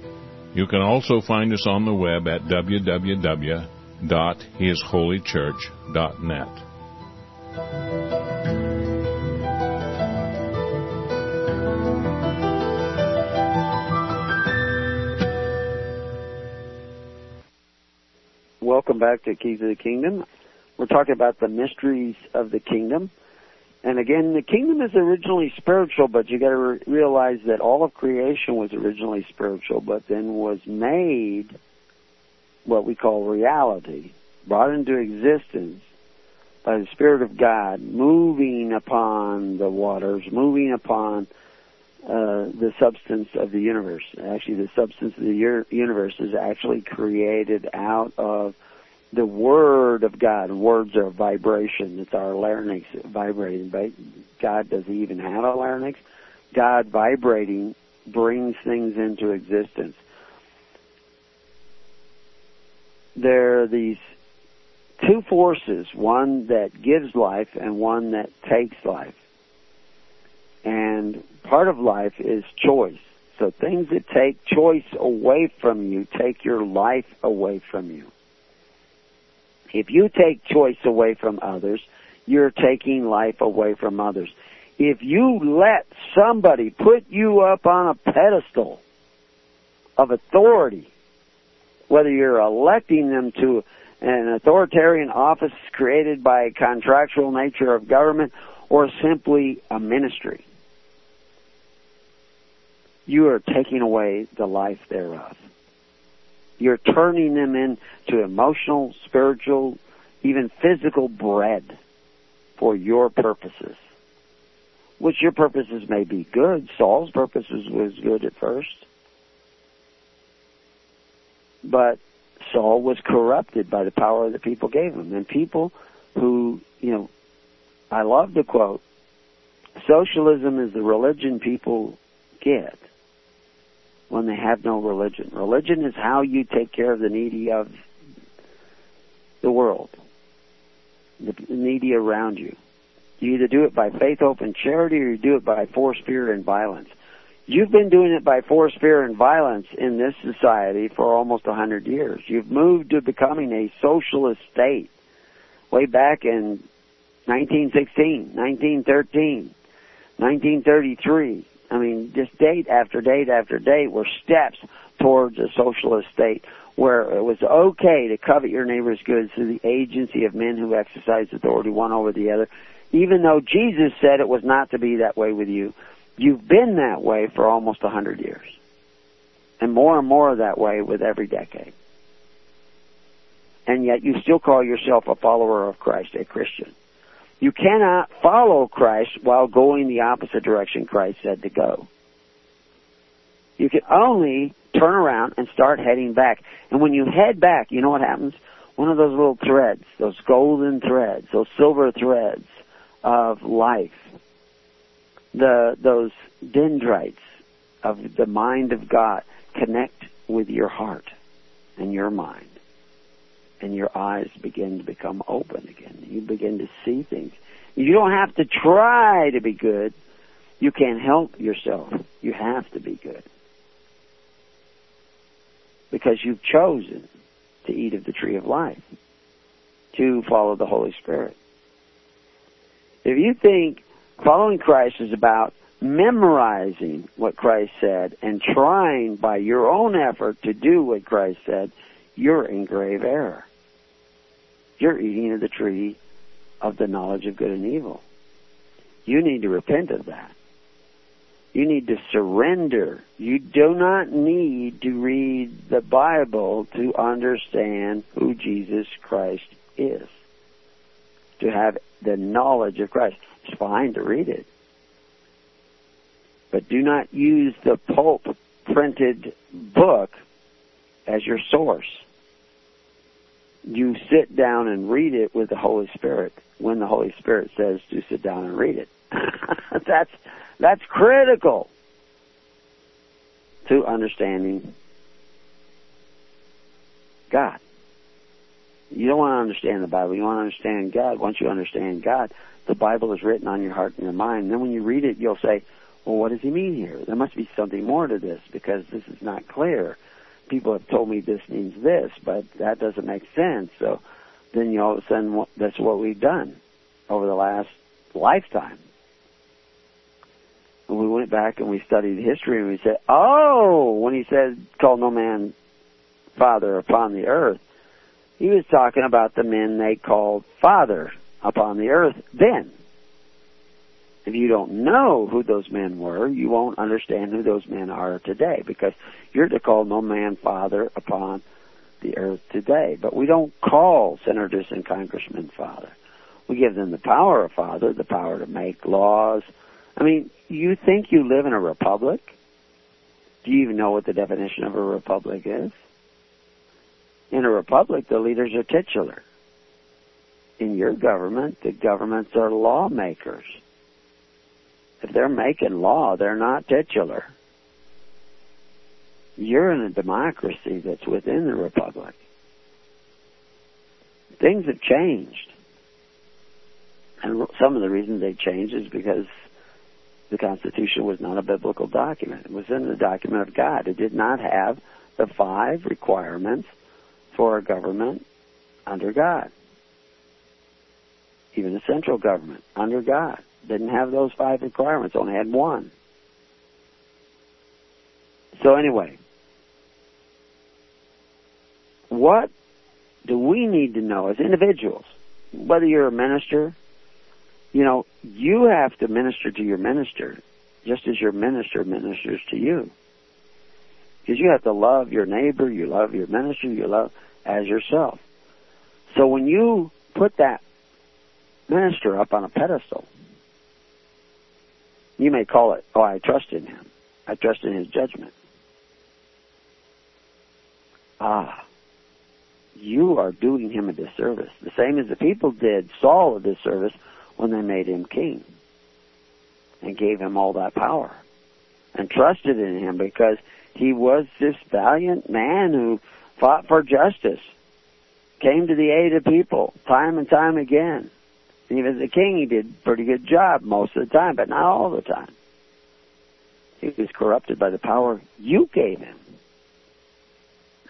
You can also find us on the web at www.hisholychurch.net. Welcome back to Keys of the Kingdom. We're talking about the mysteries of the kingdom. And again, the kingdom is originally spiritual, but you got to re- realize that all of creation was originally spiritual, but then was made what we call reality, brought into existence by the Spirit of God, moving upon the waters, moving upon uh, the substance of the universe. Actually, the substance of the universe is actually created out of the Word of God. Words are vibration. It's our larynx vibrating. But God doesn't even have a larynx. God vibrating brings things into existence. There are these two forces, one that gives life and one that takes life. And part of life is choice. So things that take choice away from you take your life away from you. If you take choice away from others, you're taking life away from others. If you let somebody put you up on a pedestal of authority, whether you're electing them to an authoritarian office created by a contractual nature of government or simply a ministry, you are taking away the life thereof. You're turning them into emotional, spiritual, even physical bread for your purposes. Which your purposes may be good. Saul's purposes was good at first. But Saul was corrupted by the power that people gave him. And people who, you know, I love the quote, socialism is the religion people get when they have no religion. Religion is how you take care of the needy of the world, the needy around you. You either do it by faith, hope, and charity, or you do it by force, fear, and violence. You've been doing it by force, fear, and violence in this society for almost a hundred years. You've moved to becoming a socialist state way back in 1916, 1913, 1933, I mean, just date after date after date were steps towards a socialist state where it was okay to covet your neighbor's goods through the agency of men who exercise authority one over the other, even though Jesus said it was not to be that way with you. You've been that way for almost a hundred years. And more and more that way with every decade. And yet you still call yourself a follower of Christ, a Christian. You cannot follow Christ while going the opposite direction Christ said to go. You can only turn around and start heading back. And when you head back, you know what happens? One of those little threads, those golden threads, those silver threads of life, the those dendrites of the mind of God connect with your heart and your mind and your eyes begin to become open again. You begin to see things. You don't have to try to be good. You can't help yourself. You have to be good. Because you've chosen to eat of the tree of life, to follow the Holy Spirit. If you think following Christ is about memorizing what Christ said and trying by your own effort to do what Christ said, you're in grave error you're eating of the tree of the knowledge of good and evil. You need to repent of that. You need to surrender. You do not need to read the Bible to understand who Jesus Christ is. To have the knowledge of Christ. It's fine to read it. But do not use the pulp printed book as your source you sit down and read it with the Holy Spirit when the Holy Spirit says to sit down and read it. that's that's critical to understanding God. You don't want to understand the Bible. You want to understand God. Once you understand God, the Bible is written on your heart and your mind. And then when you read it, you'll say, well, what does he mean here? There must be something more to this because this is not clear people have told me this means this, but that doesn't make sense. So then you all of a sudden, that's what we've done over the last lifetime. And we went back and we studied history and we said, oh, when he said, call no man father upon the earth, He was talking about the men they called father upon the earth then. If you don't know who those men were, you won't understand who those men are today because you're to call no man father upon the earth today. But we don't call senators and congressmen father. We give them the power of father, the power to make laws. I mean, you think you live in a republic? Do you even know what the definition of a republic is? In a republic, the leaders are titular. In your government, the governments are lawmakers. If they're making law, they're not titular. You're in a democracy that's within the republic. Things have changed. And some of the reasons they changed is because the Constitution was not a biblical document. It was in the document of God. It did not have the five requirements for a government under God. Even the central government under God didn't have those five requirements, only had one. So anyway, what do we need to know as individuals? Whether you're a minister, you know, you have to minister to your minister just as your minister ministers to you. Because you have to love your neighbor, you love your minister, you love as yourself. So when you put that minister up on a pedestal, you may call it, oh, I trust in him. I trust in his judgment. Ah, you are doing him a disservice. The same as the people did Saul a disservice when they made him king and gave him all that power and trusted in him because he was this valiant man who fought for justice, came to the aid of people time and time again. And even as a king, he did a pretty good job most of the time, but not all the time. He was corrupted by the power you gave him.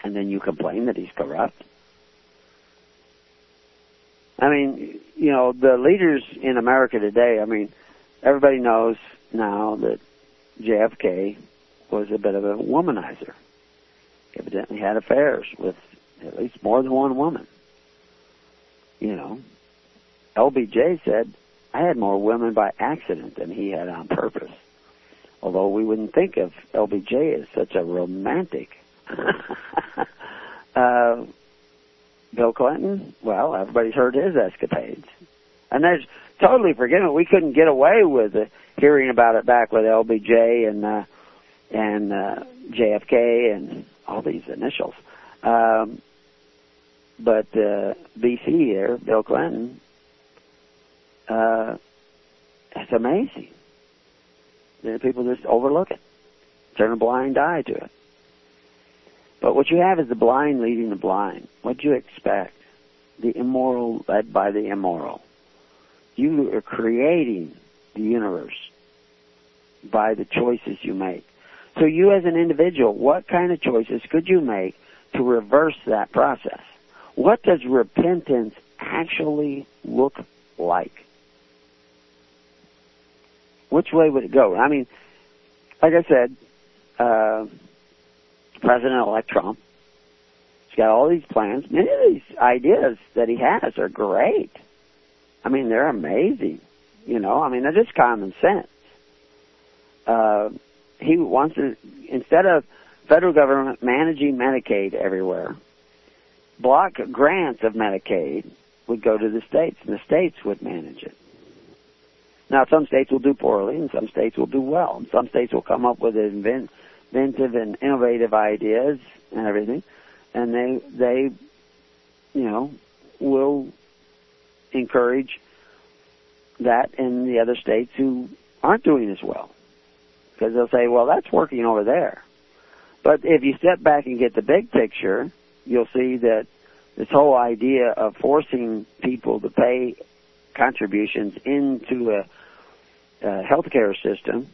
And then you complain that he's corrupt. I mean, you know, the leaders in America today, I mean, everybody knows now that JFK was a bit of a womanizer. Evidently had affairs with at least more than one woman. You know, LBJ said, I had more women by accident than he had on purpose. Although we wouldn't think of LBJ as such a romantic. uh, Bill Clinton, well, everybody's heard his escapades. And there's totally forgiven. We couldn't get away with hearing about it back with LBJ and uh, and uh, JFK and all these initials. Um, but uh, BC there, Bill Clinton, uh, it's amazing. that people just overlook it, turn a blind eye to it. But what you have is the blind leading the blind. What do you expect? The immoral led by the immoral. You are creating the universe by the choices you make. So you as an individual, what kind of choices could you make to reverse that process? What does repentance actually look like? Which way would it go? I mean, like I said, uh, President-elect Trump, he's got all these plans. Many of these ideas that he has are great. I mean, they're amazing. You know, I mean, they're just common sense. Uh, he wants to, instead of federal government managing Medicaid everywhere, block grants of Medicaid would go to the states, and the states would manage it. Now, some states will do poorly, and some states will do well. And some states will come up with inventive and innovative ideas and everything, and they they, you know, will encourage that in the other states who aren't doing as well, because they'll say, well, that's working over there. But if you step back and get the big picture, you'll see that this whole idea of forcing people to pay contributions into a uh, healthcare system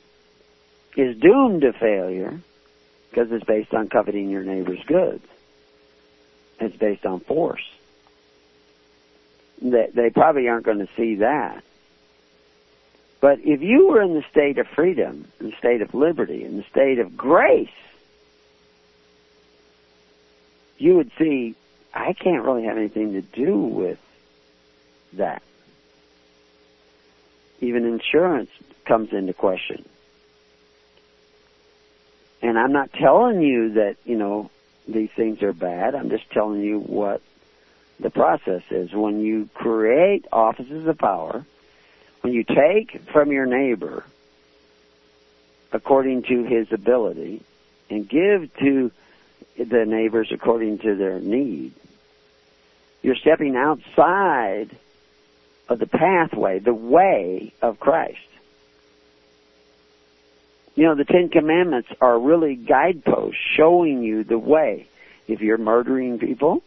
is doomed to failure because it's based on coveting your neighbor's goods. It's based on force. They, they probably aren't going to see that. But if you were in the state of freedom, in the state of liberty, in the state of grace, you would see I can't really have anything to do with that. Even insurance comes into question. And I'm not telling you that, you know, these things are bad. I'm just telling you what the process is. When you create offices of power, when you take from your neighbor according to his ability and give to the neighbors according to their need, you're stepping outside of the pathway, the way of Christ. You know, the Ten Commandments are really guideposts showing you the way. If you're murdering people,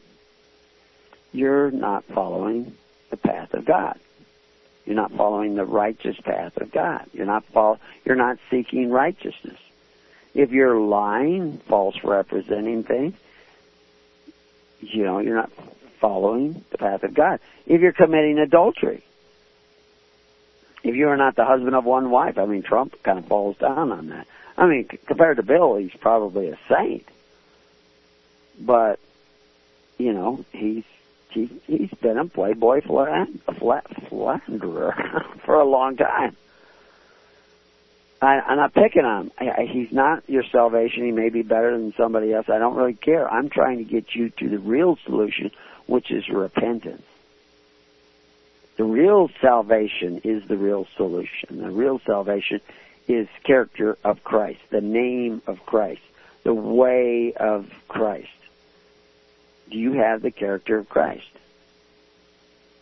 you're not following the path of God. You're not following the righteous path of God. You're not follow, you're not seeking righteousness. If you're lying, false representing things, you know, you're not following the path of God. If you're committing adultery, if you are not the husband of one wife, I mean, Trump kind of falls down on that. I mean, compared to Bill, he's probably a saint, but you know, he's he, he's been a playboy flan, flat, flanderer for a long time. I, I'm not picking on him. I, I, he's not your salvation. He may be better than somebody else. I don't really care. I'm trying to get you to the real solution, which is repentance. The real salvation is the real solution. The real salvation is character of Christ, the name of Christ, the way of Christ. Do you have the character of Christ?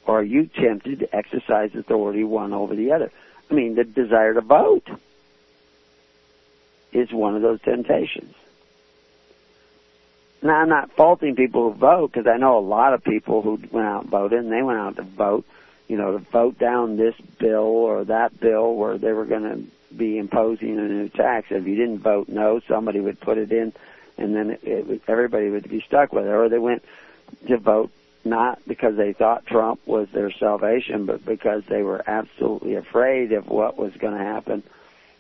Or are you tempted to exercise authority one over the other? I mean, the desire to vote is one of those temptations. Now, I'm not faulting people who vote because I know a lot of people who went out and voted and they went out to vote you know, to vote down this bill or that bill where they were going to be imposing a new tax. If you didn't vote no, somebody would put it in, and then it, it everybody would be stuck with it. Or they went to vote not because they thought Trump was their salvation, but because they were absolutely afraid of what was going to happen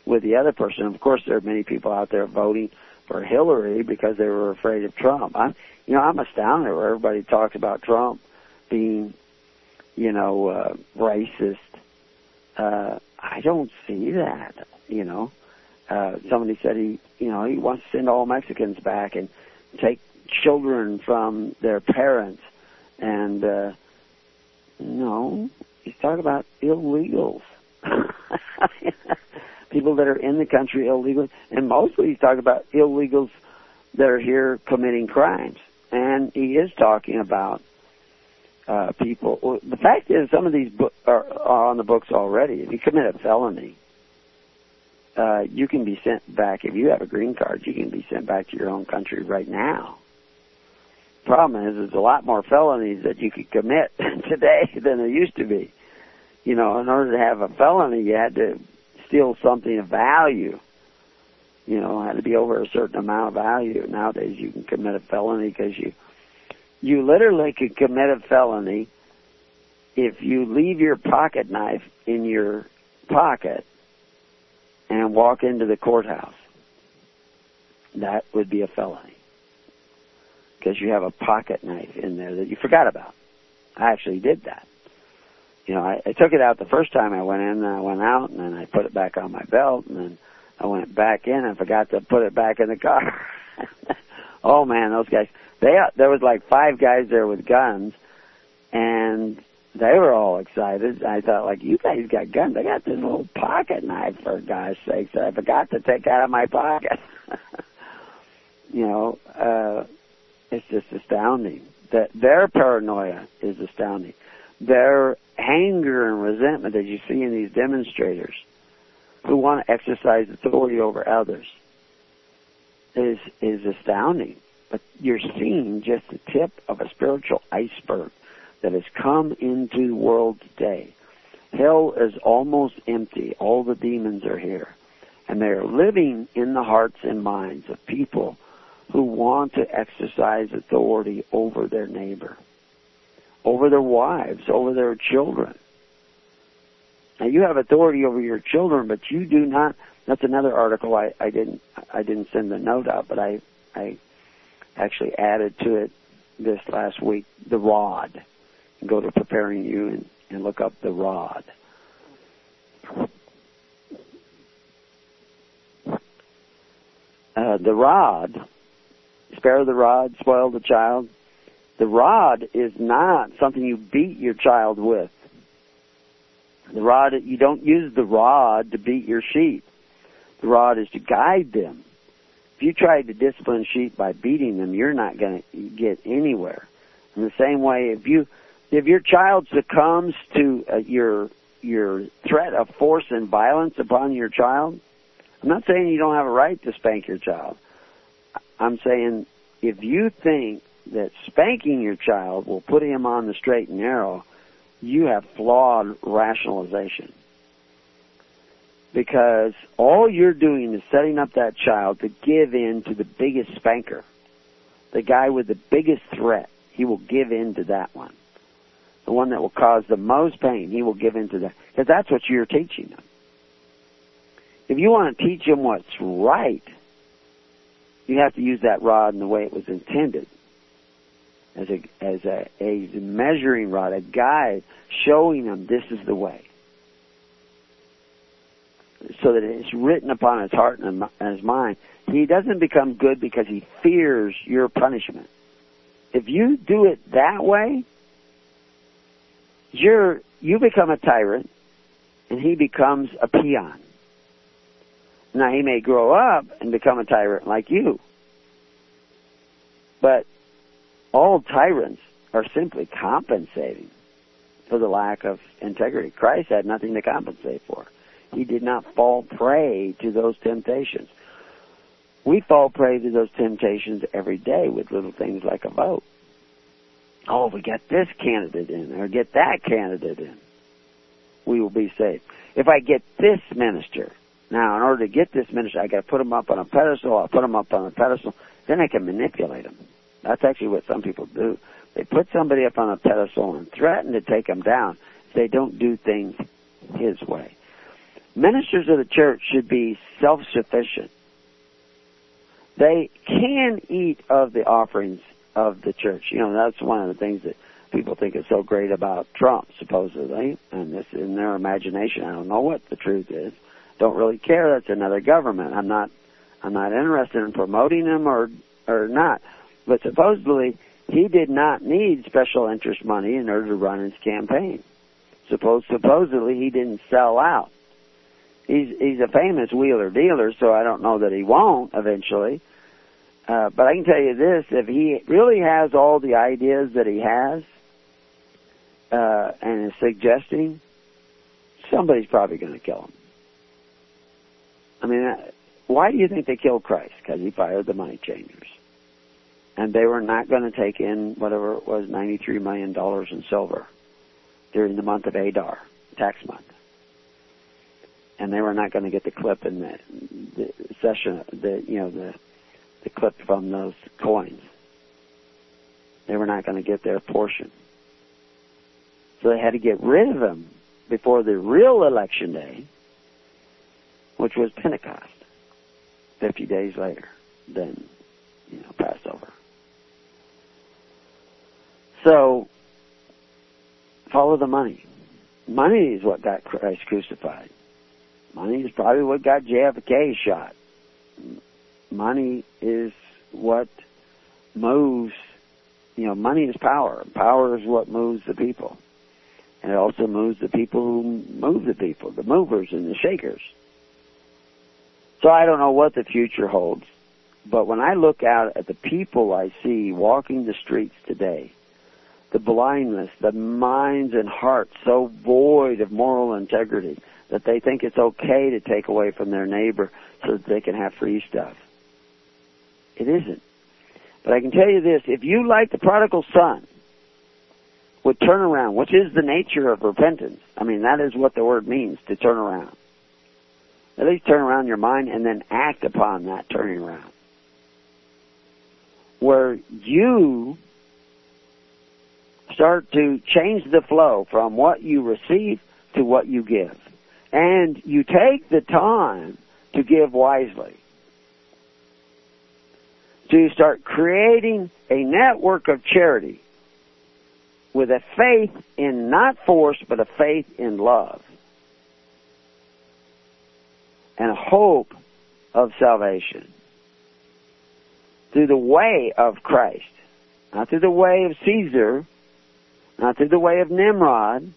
with the other person. Of course, there are many people out there voting for Hillary because they were afraid of Trump. I'm, you know, I'm astounded where everybody talks about Trump being you know, uh, racist. Uh, I don't see that, you know. Uh, somebody said he, you know, he wants to send all Mexicans back and take children from their parents. And, uh, no, he's talking about illegals. People that are in the country illegally. And mostly he's talking about illegals that are here committing crimes. And he is talking about uh, people. Well, the fact is, some of these bo- are, are on the books already. If you commit a felony, uh, you can be sent back. If you have a green card, you can be sent back to your own country right now. Problem is, there's a lot more felonies that you could commit today than there used to be. You know, in order to have a felony, you had to steal something of value. You know, had to be over a certain amount of value. Nowadays, you can commit a felony because you you literally could commit a felony if you leave your pocket knife in your pocket and walk into the courthouse. That would be a felony. Because you have a pocket knife in there that you forgot about. I actually did that. You know, I, I took it out the first time I went in, and I went out, and then I put it back on my belt, and then I went back in and forgot to put it back in the car. oh man, those guys they there was like five guys there with guns, and they were all excited. I thought, like, you guys got guns. I got this little pocket knife for God's sake that I forgot to take out of my pocket. you know, uh, it's just astounding. That their paranoia is astounding. Their anger and resentment that you see in these demonstrators who want to exercise authority over others is is astounding but you're seeing just the tip of a spiritual iceberg that has come into the world today. Hell is almost empty. All the demons are here. And they are living in the hearts and minds of people who want to exercise authority over their neighbor, over their wives, over their children. Now you have authority over your children, but you do not. That's another article I, I didn't I didn't send the note out, but I I actually added to it this last week, the rod. Go to preparing you and, and look up the rod. Uh, the rod, spare the rod, spoil the child. The rod is not something you beat your child with. The rod, you don't use the rod to beat your sheep. The rod is to guide them. If you try to discipline sheep by beating them, you're not going to get anywhere. In the same way, if you, if your child succumbs to uh, your your threat of force and violence upon your child, I'm not saying you don't have a right to spank your child. I'm saying if you think that spanking your child will put him on the straight and narrow, you have flawed rationalization. Because all you're doing is setting up that child to give in to the biggest spanker. The guy with the biggest threat. He will give in to that one. The one that will cause the most pain, he will give in to that. Because that's what you're teaching them. If you want to teach them what's right, you have to use that rod in the way it was intended. As a, as a, a measuring rod, a guide showing them this is the way. So that it's written upon his heart and his mind. He doesn't become good because he fears your punishment. If you do it that way, you're, you become a tyrant and he becomes a peon. Now he may grow up and become a tyrant like you. But all tyrants are simply compensating for the lack of integrity. Christ had nothing to compensate for. He did not fall prey to those temptations. We fall prey to those temptations every day with little things like a vote. Oh, we get this candidate in or get that candidate in, we will be saved. If I get this minister, now in order to get this minister, I got to put him up on a pedestal. I'll put him up on a pedestal. Then I can manipulate him. That's actually what some people do. They put somebody up on a pedestal and threaten to take them down if they don't do things his way. Ministers of the church should be self-sufficient. They can eat of the offerings of the church. You know, that's one of the things that people think is so great about Trump, supposedly, and this in their imagination. I don't know what the truth is. Don't really care. That's another government. I'm not. I'm not interested in promoting him or or not. But supposedly, he did not need special interest money in order to run his campaign. Suppose supposedly he didn't sell out. He's he's a famous wheeler dealer, so I don't know that he won't eventually. Uh, but I can tell you this: if he really has all the ideas that he has, uh, and is suggesting, somebody's probably going to kill him. I mean, uh, why do you think they killed Christ? Because he fired the money changers and they were not going to take in whatever it was, $93 million in silver during the month of Adar, tax month. And they were not going to get the clip in the, the session, the, you know, the, the clip from those coins. They were not going to get their portion. So they had to get rid of them before the real election day, which was Pentecost, 50 days later than, you know, Passover. So, follow the money. Money is what got Christ crucified. Money is probably what got JFK shot. Money is what moves, you know, money is power. Power is what moves the people. And it also moves the people who move the people, the movers and the shakers. So I don't know what the future holds, but when I look out at the people I see walking the streets today, the blindness, the minds and hearts so void of moral integrity that they think it's okay to take away from their neighbor so that they can have free stuff. It isn't. But I can tell you this, if you like the prodigal son, would turn around, which is the nature of repentance. I mean, that is what the word means, to turn around. At least turn around your mind and then act upon that turning around. Where you start to change the flow from what you receive to what you give. And you take the time to give wisely. to start creating a network of charity with a faith in not force, but a faith in love. And a hope of salvation. Through the way of Christ. Not through the way of Caesar, not through the way of Nimrod,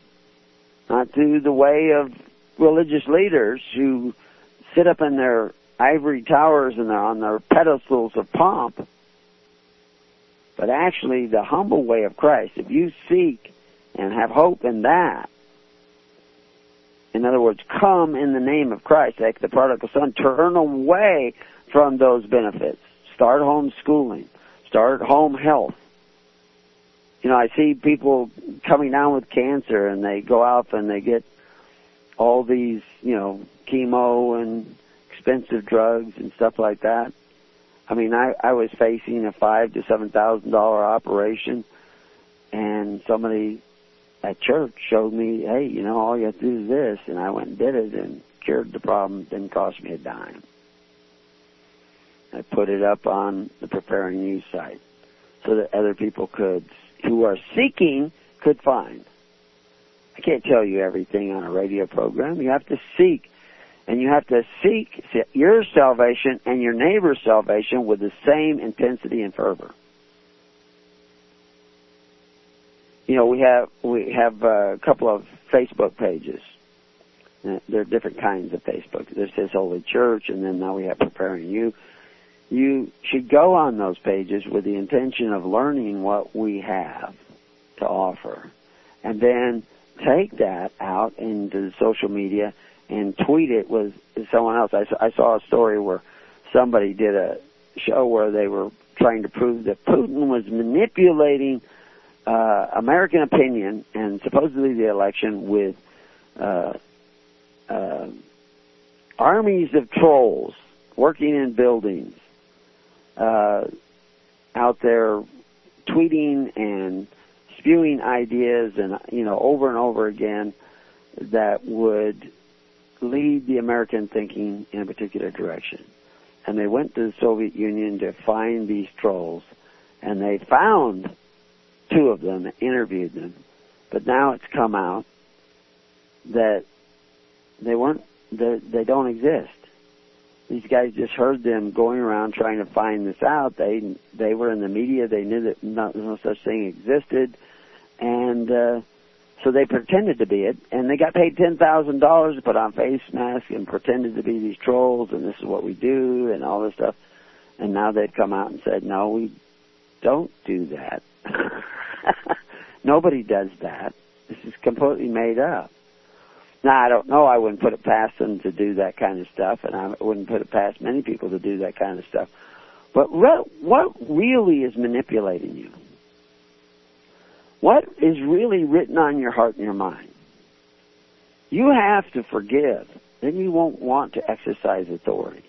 not through the way of religious leaders who sit up in their ivory towers and on their pedestals of pomp, but actually the humble way of Christ. If you seek and have hope in that, in other words, come in the name of Christ, like the prodigal son, turn away from those benefits. Start homeschooling. Start home health. You know, I see people coming down with cancer and they go out and they get all these, you know, chemo and expensive drugs and stuff like that. I mean, I I was facing a five to seven thousand dollar operation, and somebody at church showed me, hey, you know, all you have to do is this, and I went and did it and cured the problem. Didn't cost me a dime. I put it up on the Preparing You site so that other people could, who are seeking, could find. I can't tell you everything on a radio program. You have to seek. And you have to seek your salvation and your neighbor's salvation with the same intensity and fervor. You know, we have we have a couple of Facebook pages. There are different kinds of Facebook. This says Holy Church, and then now we have Preparing You. You should go on those pages with the intention of learning what we have to offer, and then take that out into social media and tweet it with someone else. I, I saw a story where somebody did a show where they were trying to prove that Putin was manipulating uh, American opinion and supposedly the election with uh, uh, armies of trolls working in buildings uh, out there tweeting and spewing ideas and you know over and over again that would lead the American thinking in a particular direction. And they went to the Soviet Union to find these trolls, and they found two of them, interviewed them, but now it's come out that they weren't, they, don't exist. These guys just heard them going around trying to find this out. They they were in the media. They knew that no such thing existed, and uh, so they pretended to be it, and they got paid ten thousand dollars to put on face masks and pretended to be these trolls, and this is what we do, and all this stuff. And now they've come out and said, no, we don't do that. Nobody does that. This is completely made up. Now I don't know. I wouldn't put it past them to do that kind of stuff, and I wouldn't put it past many people to do that kind of stuff. But what really is manipulating you? What is really written on your heart and your mind? You have to forgive. Then you won't want to exercise authority.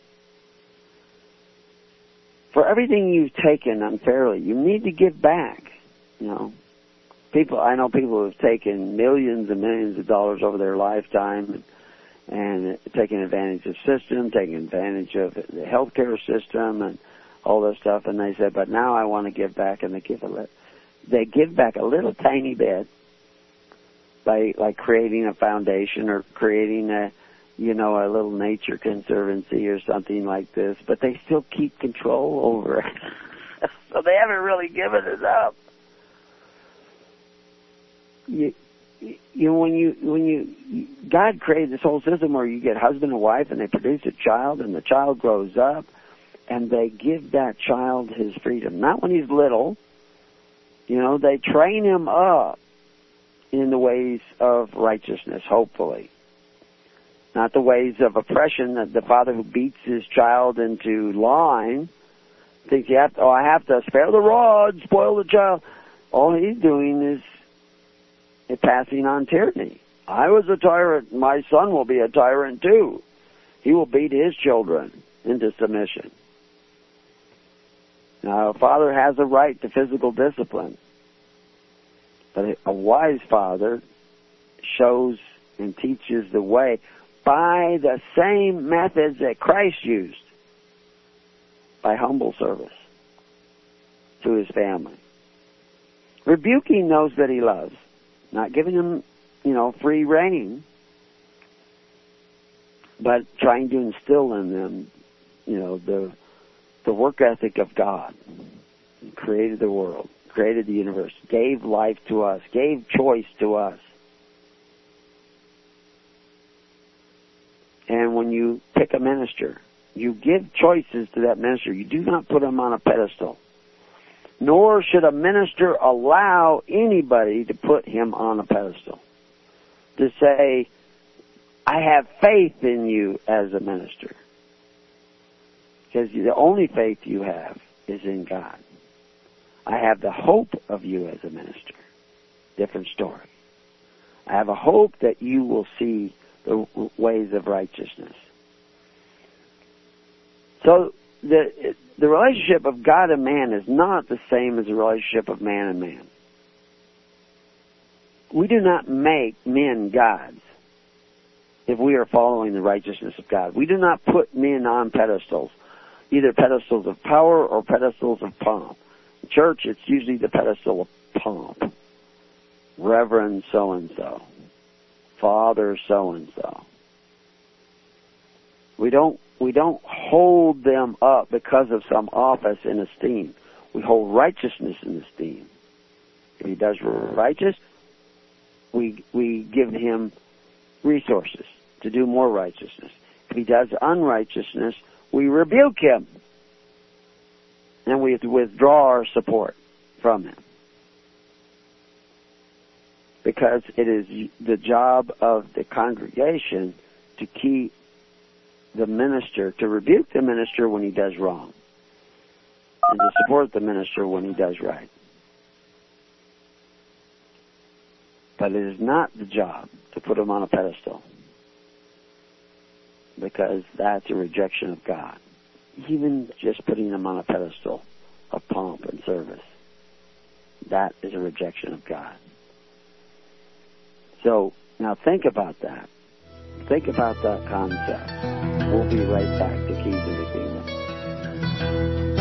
For everything you've taken unfairly, you need to give back. You know, people. I know people who have taken millions and millions of dollars over their lifetime, and, and taking advantage of system, taking advantage of the healthcare system, and all this stuff. And they said, "But now I want to give back," and they give a little they give back a little tiny bit by like creating a foundation or creating a you know a little nature conservancy or something like this but they still keep control over it. So they haven't really given it up. You you know when you when you God created this whole system where you get husband and wife and they produce a child and the child grows up and they give that child his freedom. Not when he's little you know, they train him up in the ways of righteousness, hopefully. Not the ways of oppression that the father who beats his child into line thinks you have to, oh, I have to spare the rod, spoil the child. All he's doing is passing on tyranny. I was a tyrant. My son will be a tyrant too. He will beat his children into submission. Now, a father has a right to physical discipline, but a wise father shows and teaches the way by the same methods that Christ used by humble service. to his family. Rebuking those that he loves, not giving them, you know, free rein, but trying to instill in them, you know, the the work ethic of God. He created the world, created the universe, gave life to us, gave choice to us. And when you pick a minister, you give choices to that minister. You do not put him on a pedestal. Nor should a minister allow anybody to put him on a pedestal. To say, I have faith in you as a minister. Because the only faith you have is in God. I have the hope of you as a minister. Different story. I have a hope that you will see the ways of righteousness. So the the relationship of God and man is not the same as the relationship of man and man. We do not make men gods if we are following the righteousness of God. We do not put men on pedestals, either pedestals of power or pedestals of pomp. Church, it's usually the pedestal of pomp. Reverend so and so. Father so and so. We don't we don't hold them up because of some office in esteem. We hold righteousness in esteem. If he does righteous, we we give him resources to do more righteousness. If he does unrighteousness, we rebuke him. And we withdraw our support from him. Because it is the job of the congregation to keep the minister, to rebuke the minister when he does wrong, and to support the minister when he does right. But it is not the job to put him on a pedestal because that's a rejection of God. Even just putting him on a pedestal of pomp and service, that is a rejection of God. So now think about that. Think about that concept. We'll be right back to Keys of the Kingdom.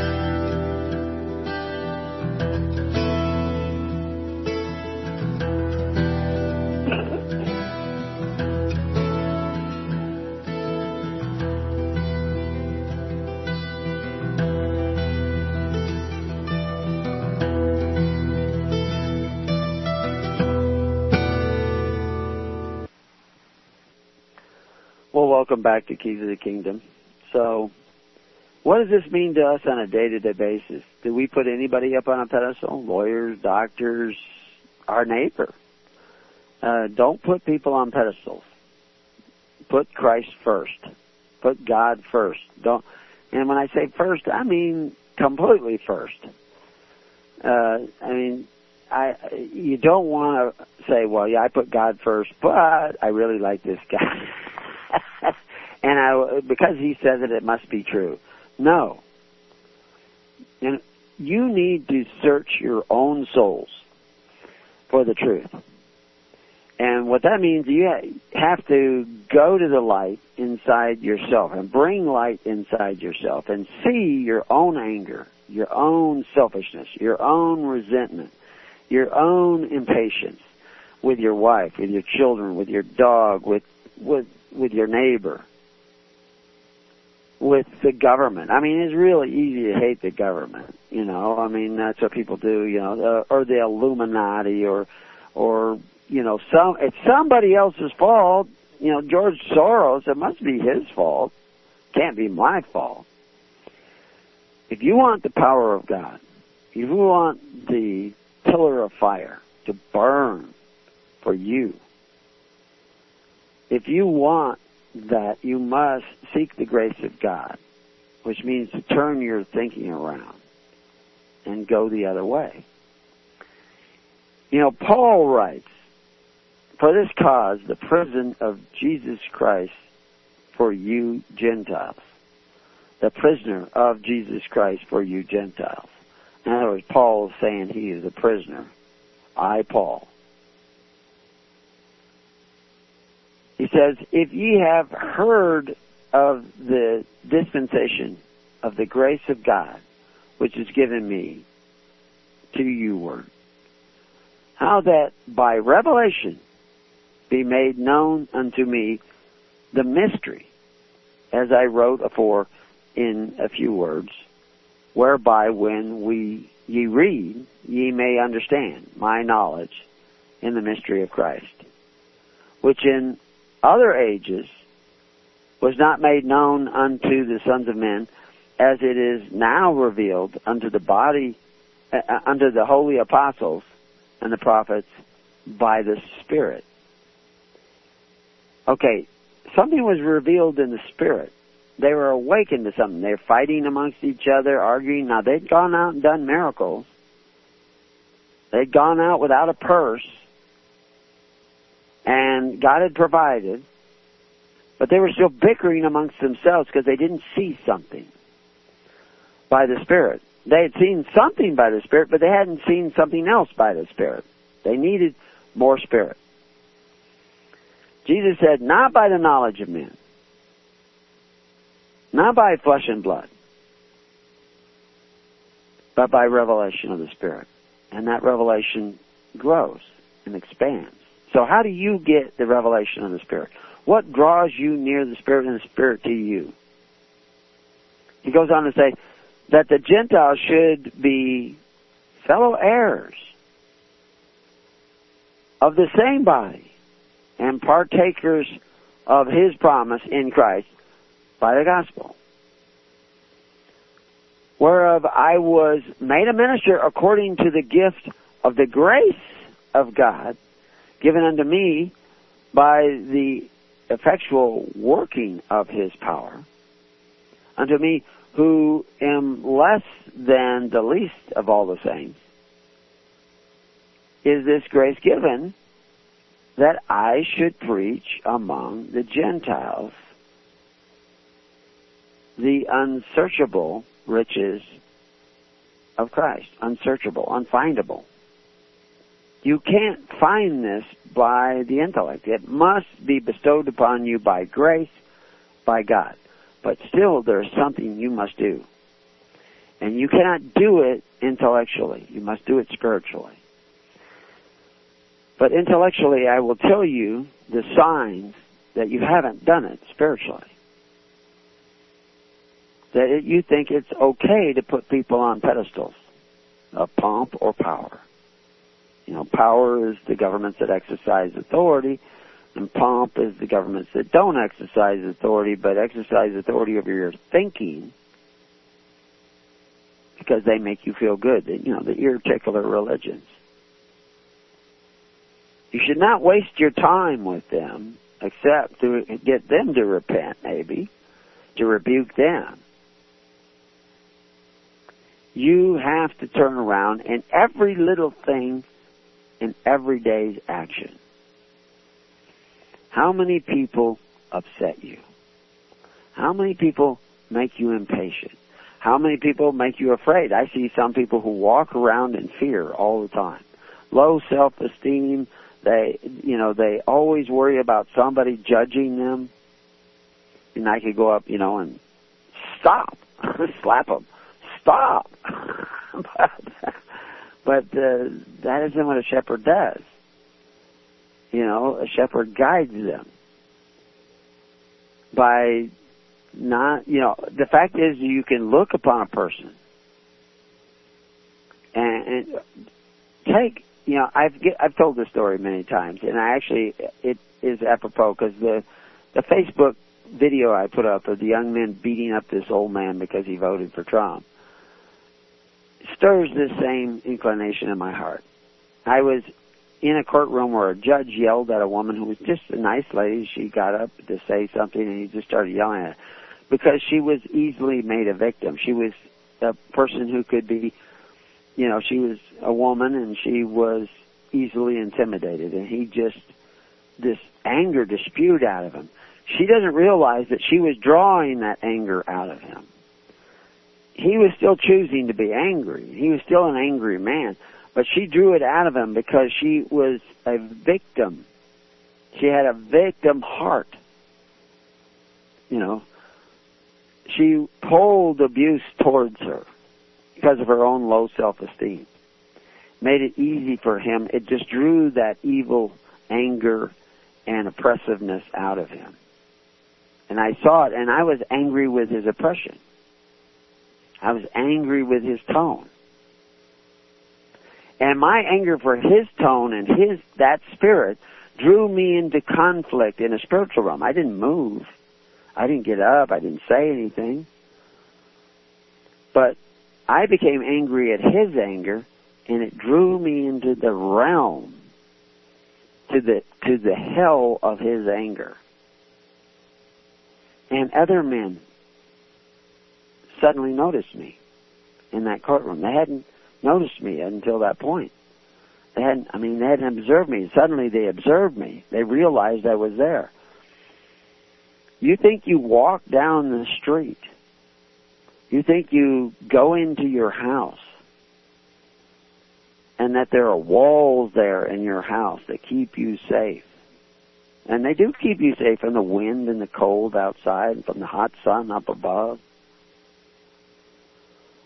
Well, welcome back to Keys of the Kingdom. So, what does this mean to us on a day-to-day basis? Do we put anybody up on a pedestal? Lawyers, doctors, our neighbor. Uh, don't put people on pedestals. Put Christ first. Put God first. Don't. And when I say first, I mean completely first. Uh, I mean, I you don't want to say, well, yeah, I put God first, but I really like this guy. and I, because he says it, it must be true. No. And you need to search your own souls for the truth. And what that means, you have to go to the light inside yourself and bring light inside yourself and see your own anger, your own selfishness, your own resentment, your own impatience with your wife, with your children, with your dog, with, with with your neighbor, with the government. I mean, it's really easy to hate the government. You know, I mean, that's what people do. You know, or the Illuminati, or, or you know, some. It's somebody else's fault. You know, George Soros. It must be his fault. Can't be my fault. If you want the power of God, if you want the pillar of fire to burn for you, if you want that, you must seek the grace of God, which means to turn your thinking around and go the other way. You know, Paul writes, For this cause, the prison of Jesus Christ for you Gentiles. The prisoner of Jesus Christ for you Gentiles. In other words, Paul is saying he is a prisoner. I, Paul, He says, If ye have heard of the dispensation of the grace of God, which is given me to you word. How that by revelation be made known unto me the mystery, as I wrote afore in a few words, whereby when we ye read, ye may understand my knowledge in the mystery of Christ, which in other ages was not made known unto the sons of men, as it is now revealed unto the body, uh, uh unto the holy apostles and the prophets by the Spirit. Okay, something was revealed in the Spirit. They were awakened to something. They're fighting amongst each other, arguing. Now, they'd gone out and done miracles. They'd gone out without a purse, and God had provided. But they were still bickering amongst themselves because they didn't see something by the Spirit. They had seen something by the Spirit, but they hadn't seen something else by the Spirit. They needed more Spirit. Jesus said, not by the knowledge of men, not by flesh and blood, but by revelation of the Spirit. And that revelation grows and expands. So how do you get the revelation of the Spirit? What draws you near the Spirit and the Spirit to you? He goes on to say that the Gentiles should be fellow heirs of the same body and partakers of his promise in Christ by the gospel. Whereof I was made a minister according to the gift of the grace of God given unto me by the effectual working of his power, unto me who am less than the least of all the saints, is this grace given that I should preach among the Gentiles the unsearchable riches of Christ. Unsearchable, unfindable. You can't find this by the intellect. It must be bestowed upon you by grace, by God. But still, there's something you must do. And you cannot do it intellectually. You must do it spiritually. But intellectually, I will tell you the signs that you haven't done it spiritually. That it, you think it's okay to put people on pedestals of pomp or power. You know, power is the governments that exercise authority, and pomp is the governments that don't exercise authority, but exercise authority over your thinking because they make you feel good. You know, the ear tickler religions. You should not waste your time with them, except to get them to repent, maybe, to rebuke them. You have to turn around and every little thing in everyday's action. How many people upset you? How many people make you impatient? How many people make you afraid? I see some people who walk around in fear all the time. Low self-esteem, they, you know, they always worry about somebody judging them. And I could go up, you know, and stop, slap them, stop. but but uh, that isn't what a shepherd does. You know, a shepherd guides them by not, you know, the fact is you can look upon a person and, and take you know, I've get, I've told this story many times, and I actually it is apropos because the the Facebook video I put up of the young men beating up this old man because he voted for Trump stirs this same inclination in my heart. I was in a courtroom where a judge yelled at a woman who was just a nice lady. She got up to say something, and he just started yelling at her because she was easily made a victim. She was a person who could be you know, she was a woman and she was easily intimidated and he just, this anger dispute out of him. She doesn't realize that she was drawing that anger out of him. He was still choosing to be angry. He was still an angry man, but she drew it out of him because she was a victim. She had a victim heart. You know, she pulled abuse towards her because of her own low self-esteem. made it easy for him. It just drew that evil anger and oppressiveness out of him. And I saw it, and I was angry with his oppression. I was angry with his tone. And my anger for his tone and his that spirit drew me into conflict in a spiritual realm. I didn't move. I didn't get up. I didn't say anything. But I became angry at his anger, and it drew me into the realm, to the to the hell of his anger. And other men suddenly noticed me in that courtroom. They hadn't noticed me until that point. They hadn't, I mean, they hadn't observed me. Suddenly they observed me. They realized I was there. You think you walk down the street. You think you go into your house and that there are walls there in your house that keep you safe. And they do keep you safe from the wind and the cold outside and from the hot sun up above.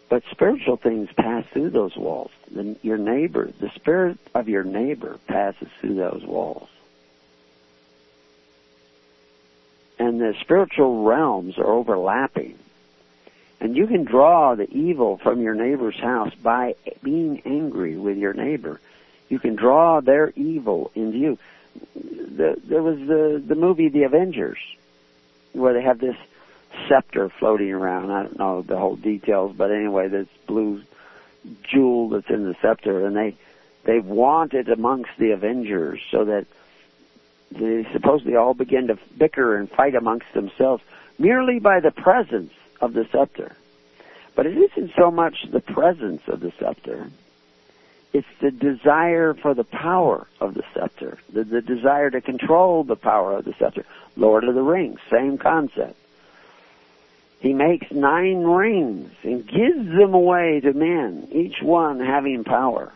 But spiritual things pass through those walls. The, your neighbor, the spirit of your neighbor passes through those walls. And the spiritual realms are overlapping. And you can draw the evil from your neighbor's house by being angry with your neighbor. You can draw their evil into you. The, there was the, the movie The Avengers, where they have this scepter floating around. I don't know the whole details, but anyway, this blue jewel that's in the scepter, and they they want it amongst the Avengers so that they supposedly all begin to bicker and fight amongst themselves merely by the presence of the scepter. But it isn't so much the presence of the scepter. It's the desire for the power of the scepter, the, the desire to control the power of the scepter. Lord of the Rings, same concept. He makes nine rings and gives them away to men, each one having power.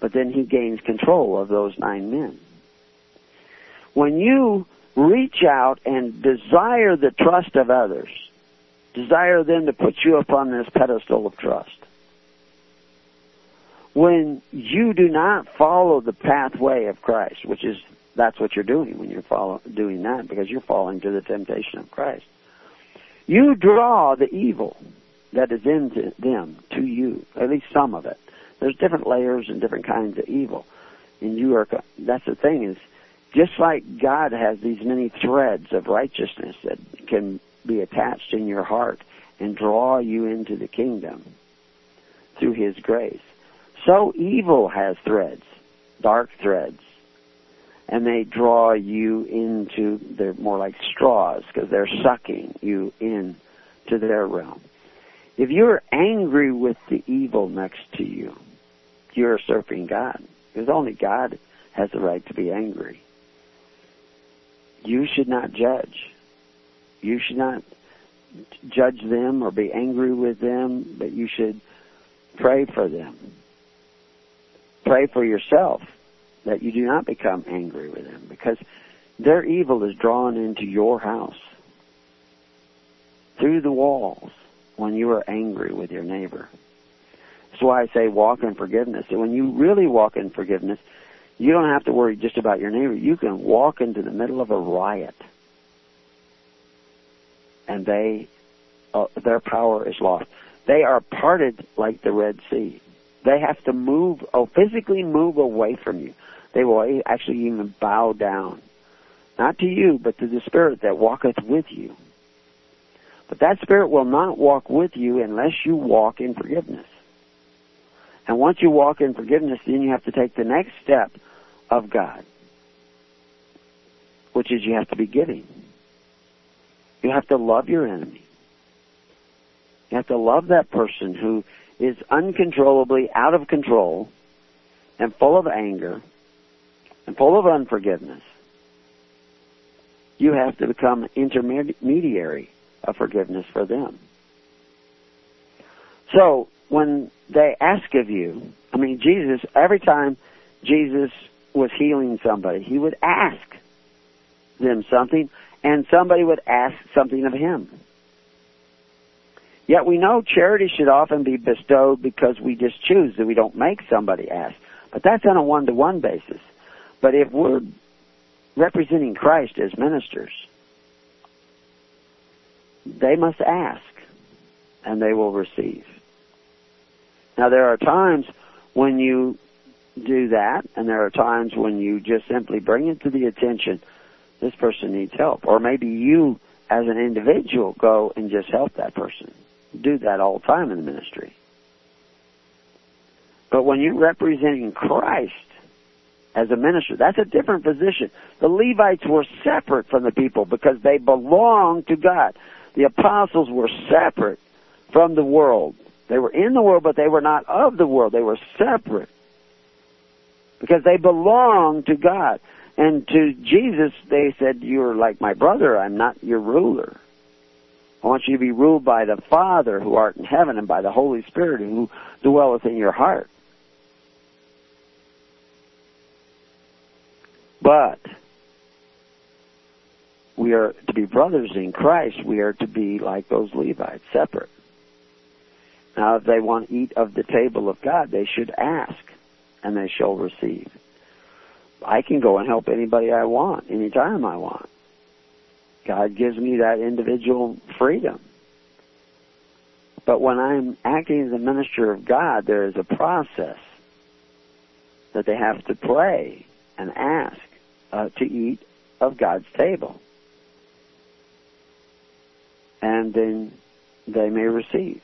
But then he gains control of those nine men. When you reach out and desire the trust of others, desire them to put you upon this pedestal of trust, when you do not follow the pathway of Christ, which is that's what you're doing when you're follow, doing that because you're falling to the temptation of Christ. You draw the evil that is in them to you, at least some of it. There's different layers and different kinds of evil. And you are, that's the thing is, just like God has these many threads of righteousness that can be attached in your heart and draw you into the kingdom through His grace, so evil has threads, dark threads and they draw you into they're more like straws because they're sucking you in to their realm. If you're angry with the evil next to you, you're usurping God. Because only God has the right to be angry. You should not judge. You should not judge them or be angry with them, but you should pray for them. Pray for yourself that you do not become angry with them because their evil is drawn into your house through the walls when you are angry with your neighbor. That's why I say walk in forgiveness. And when you really walk in forgiveness, you don't have to worry just about your neighbor. You can walk into the middle of a riot and they, uh, their power is lost. They are parted like the Red Sea. They have to move, oh, physically move away from you. They will actually even bow down. Not to you, but to the Spirit that walketh with you. But that Spirit will not walk with you unless you walk in forgiveness. And once you walk in forgiveness, then you have to take the next step of God, which is you have to be giving. You have to love your enemy. You have to love that person who is uncontrollably out of control and full of anger and full of unforgiveness, you have to become intermediary of forgiveness for them. So when they ask of you, I mean, Jesus, every time Jesus was healing somebody, he would ask them something, and somebody would ask something of him. Yet we know charity should often be bestowed because we just choose that we don't make somebody ask. But that's on a one-to-one basis. But if we're representing Christ as ministers, they must ask and they will receive. Now there are times when you do that and there are times when you just simply bring it to the attention this person needs help or maybe you as an individual go and just help that person. Do that all the time in the ministry. But when you're representing Christ as a minister, that's a different position. The Levites were separate from the people because they belonged to God. The apostles were separate from the world. They were in the world, but they were not of the world. They were separate because they belonged to God. And to Jesus, they said, You're like my brother. I'm not your ruler. I want you to be ruled by the Father who art in heaven and by the Holy Spirit who dwelleth in your heart. But we are to be brothers in Christ. We are to be like those Levites, separate. Now, if they want to eat of the table of God, they should ask, and they shall receive. I can go and help anybody I want, anytime I want. God gives me that individual freedom. But when I'm acting as a minister of God, there is a process that they have to pray and ask uh, to eat of God's table. And then they may receive.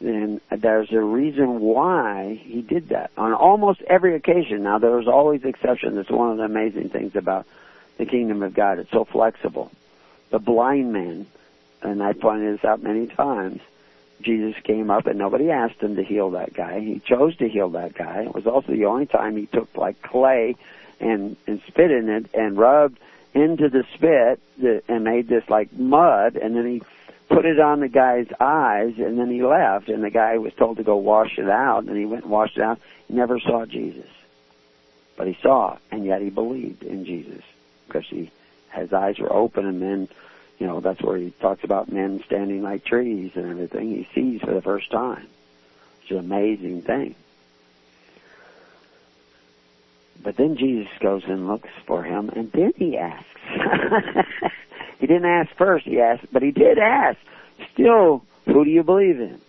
And there's a reason why he did that on almost every occasion. Now, there's always exceptions. It's one of the amazing things about the kingdom of God. It's so flexible. The blind man, and I pointed this out many times, Jesus came up and nobody asked him to heal that guy. He chose to heal that guy. It was also the only time he took like clay and and spit in it and rubbed into the spit and made this like mud and then he put it on the guy's eyes and then he left and the guy was told to go wash it out and he went and washed it out. He never saw Jesus. But he saw and yet he believed in Jesus because he his eyes were open and then you know that's where he talks about men standing like trees and everything he sees for the first time. It's an amazing thing. But then Jesus goes and looks for him, and then he asks. he didn't ask first, he asked, but he did ask. Still, who do you believe in?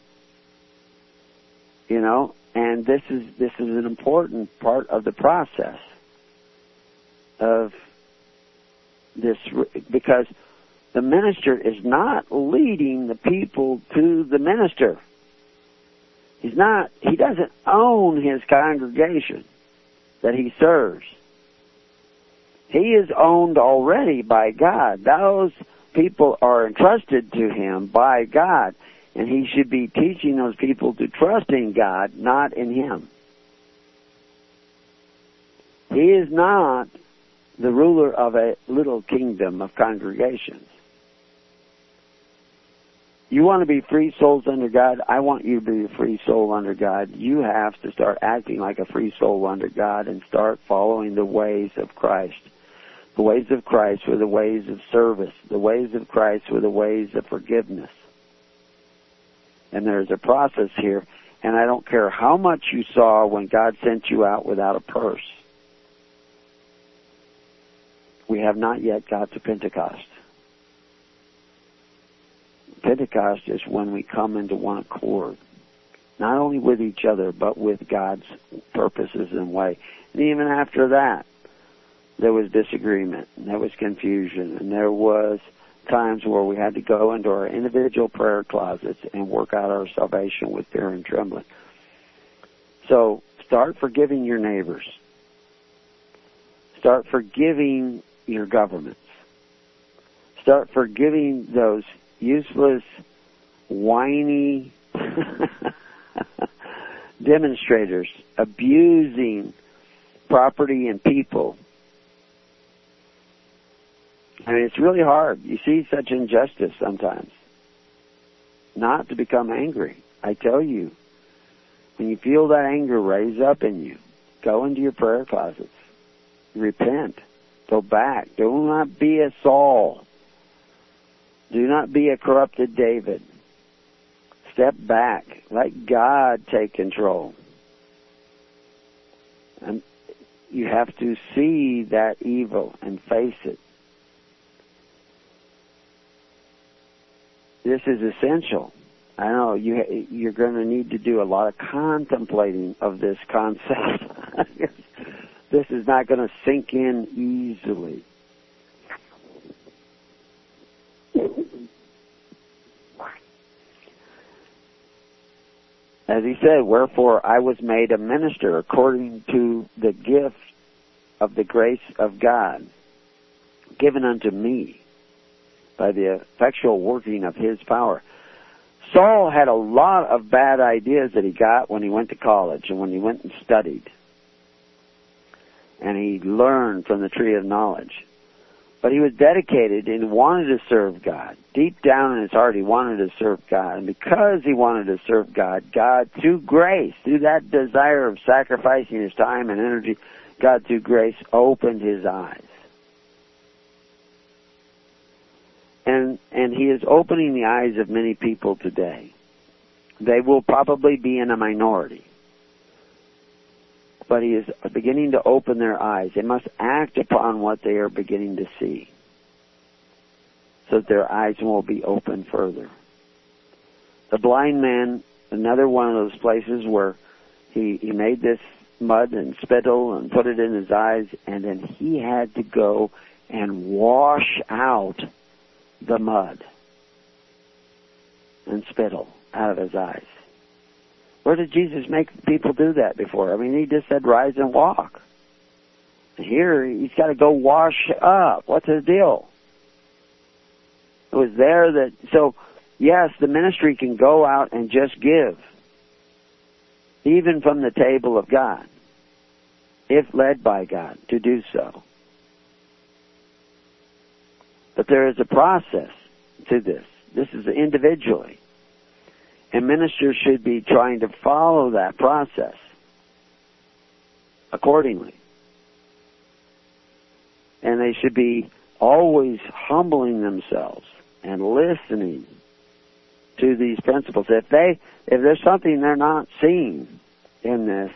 You know, and this is this is an important part of the process of this because the minister is not leading the people to the minister. He's not he doesn't own his congregation that he serves. He is owned already by God. Those people are entrusted to him by God, and he should be teaching those people to trust in God, not in him. He is not the ruler of a little kingdom of congregations. You want to be free souls under God? I want you to be a free soul under God. You have to start acting like a free soul under God and start following the ways of Christ. The ways of Christ were the ways of service. The ways of Christ were the ways of forgiveness. And there's a process here, and I don't care how much you saw when God sent you out without a purse. We have not yet got to Pentecost. Pentecost is when we come into one accord, not only with each other, but with God's purposes and way. And even after that, there was disagreement, and there was confusion, and there was times where we had to go into our individual prayer closets and work out our salvation with fear and trembling. So start forgiving your neighbors. Start forgiving your governments. Start forgiving those useless, whiny demonstrators abusing property and people. I mean, it's really hard. You see such injustice sometimes. Not to become angry. I tell you, when you feel that anger raise up in you, go into your prayer closets. Repent. Go back. Do not be a Saul. Do not be a corrupted David. Step back. Let God take control. And you have to see that evil and face it. This is essential. I know you you're going to need to do a lot of contemplating of this concept. this is not going to sink in easily. As he said, wherefore I was made a minister according to the gift of the grace of God given unto me by the effectual working of his power. Saul had a lot of bad ideas that he got when he went to college and when he went and studied. And he learned from the tree of knowledge. But he was dedicated and wanted to serve God. Deep down in his heart, he wanted to serve God. And because he wanted to serve God, God, through grace, through that desire of sacrificing his time and energy, God, through grace, opened his eyes. And, and he is opening the eyes of many people today. They will probably be in a minority. But he is beginning to open their eyes. They must act upon what they are beginning to see. So that their eyes will be open further. The blind man, another one of those places where he, he made this mud and spittle and put it in his eyes and then he had to go and wash out the mud and spittle out of his eyes. Where did Jesus make people do that before? I mean, he just said, rise and walk. Here, he's got to go wash up. What's the deal? It was there that, so, yes, the ministry can go out and just give. Even from the table of God. If led by God to do so. But there is a process to this. This is individually. And ministers should be trying to follow that process accordingly. And they should be always humbling themselves and listening to these principles. If they, if there's something they're not seeing in this,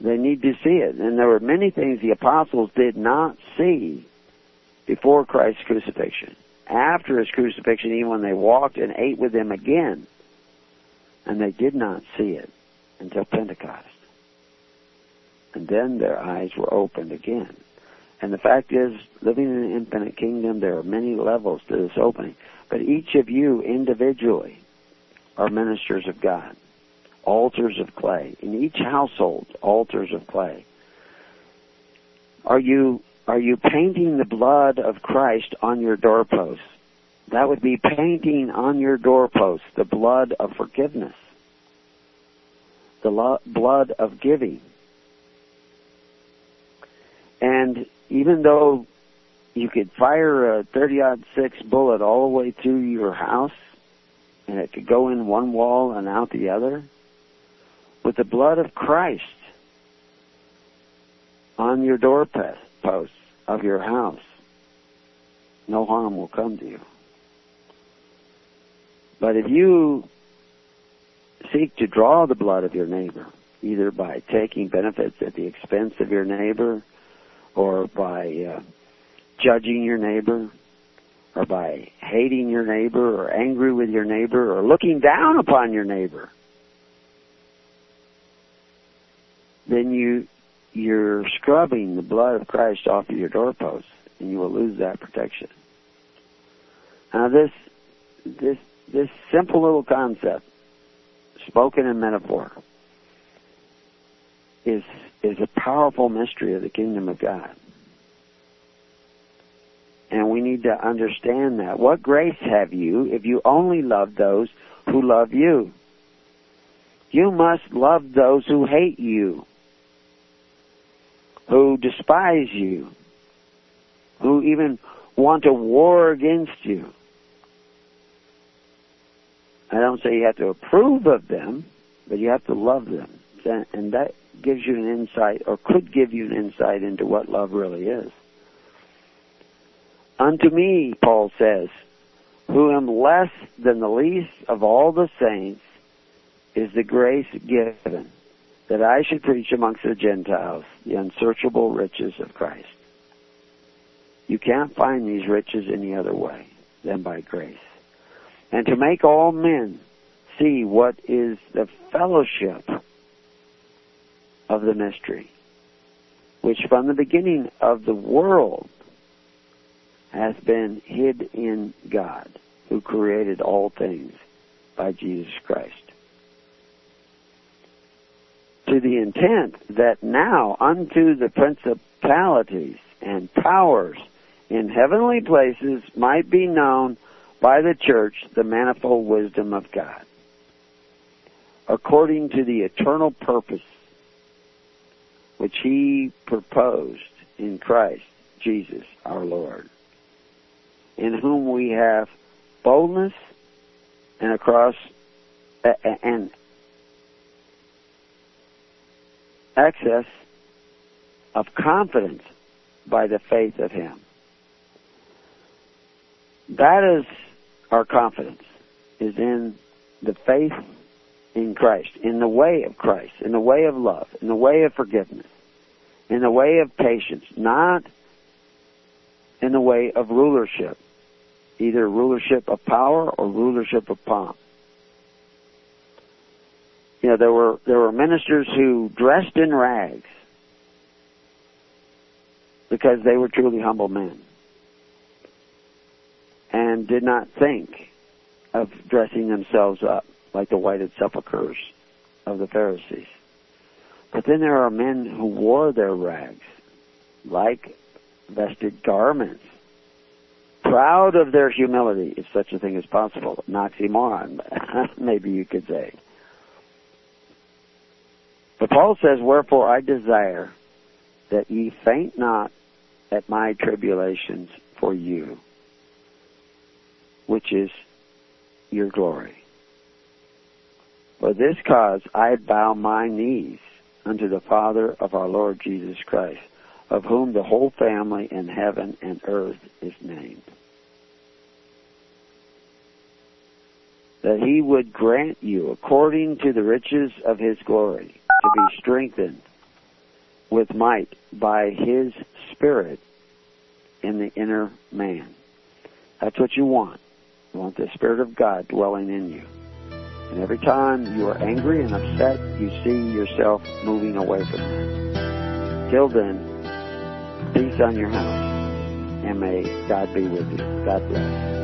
they need to see it. And there were many things the apostles did not see before Christ's crucifixion. After his crucifixion, even when they walked and ate with him again, and they did not see it until Pentecost. And then their eyes were opened again. And the fact is, living in an infinite kingdom, there are many levels to this opening. But each of you individually are ministers of God, altars of clay. In each household, altars of clay. Are you are you painting the blood of Christ on your doorposts? That would be painting on your doorpost the blood of forgiveness, the lo- blood of giving. And even though you could fire a 30 6 bullet all the way through your house, and it could go in one wall and out the other, with the blood of Christ on your doorpost, of your house, no harm will come to you. But if you seek to draw the blood of your neighbor, either by taking benefits at the expense of your neighbor, or by uh, judging your neighbor, or by hating your neighbor, or angry with your neighbor, or looking down upon your neighbor, then you you're scrubbing the blood of Christ off of your doorposts, and you will lose that protection. Now, this this this simple little concept, spoken in metaphor, is is a powerful mystery of the kingdom of God. And we need to understand that. What grace have you if you only love those who love you? You must love those who hate you who despise you, who even want to war against you. I don't say you have to approve of them, but you have to love them. And that gives you an insight, or could give you an insight into what love really is. Unto me, Paul says, who am less than the least of all the saints, is the grace given that I should preach amongst the Gentiles the unsearchable riches of Christ. You can't find these riches any other way than by grace. And to make all men see what is the fellowship of the mystery, which from the beginning of the world has been hid in God, who created all things by Jesus Christ. To the intent that now unto the principalities and powers in heavenly places might be known by the church the manifold wisdom of God, according to the eternal purpose which he proposed in Christ Jesus our Lord, in whom we have boldness and across and access of confidence by the faith of him. That is our confidence, is in the faith in Christ, in the way of Christ, in the way of love, in the way of forgiveness, in the way of patience, not in the way of rulership, either rulership of power or rulership of pomp. You know, there were there were ministers who dressed in rags because they were truly humble men and did not think of dressing themselves up like the whited sepulchres of the Pharisees. But then there are men who wore their rags like vested garments, proud of their humility, if such a thing is possible. An oxymoron, maybe you could say. But Paul says, Wherefore I desire that ye faint not at my tribulations for you, which is your glory. For this cause I bow my knees unto the Father of our Lord Jesus Christ, of whom the whole family in heaven and earth is named. That he would grant you, according to the riches of his glory, to be strengthened with might by his Spirit in the inner man. That's what you want. You want the Spirit of God dwelling in you. And every time you are angry and upset, you see yourself moving away from that. Till then, peace on your house. And may God be with you. God bless.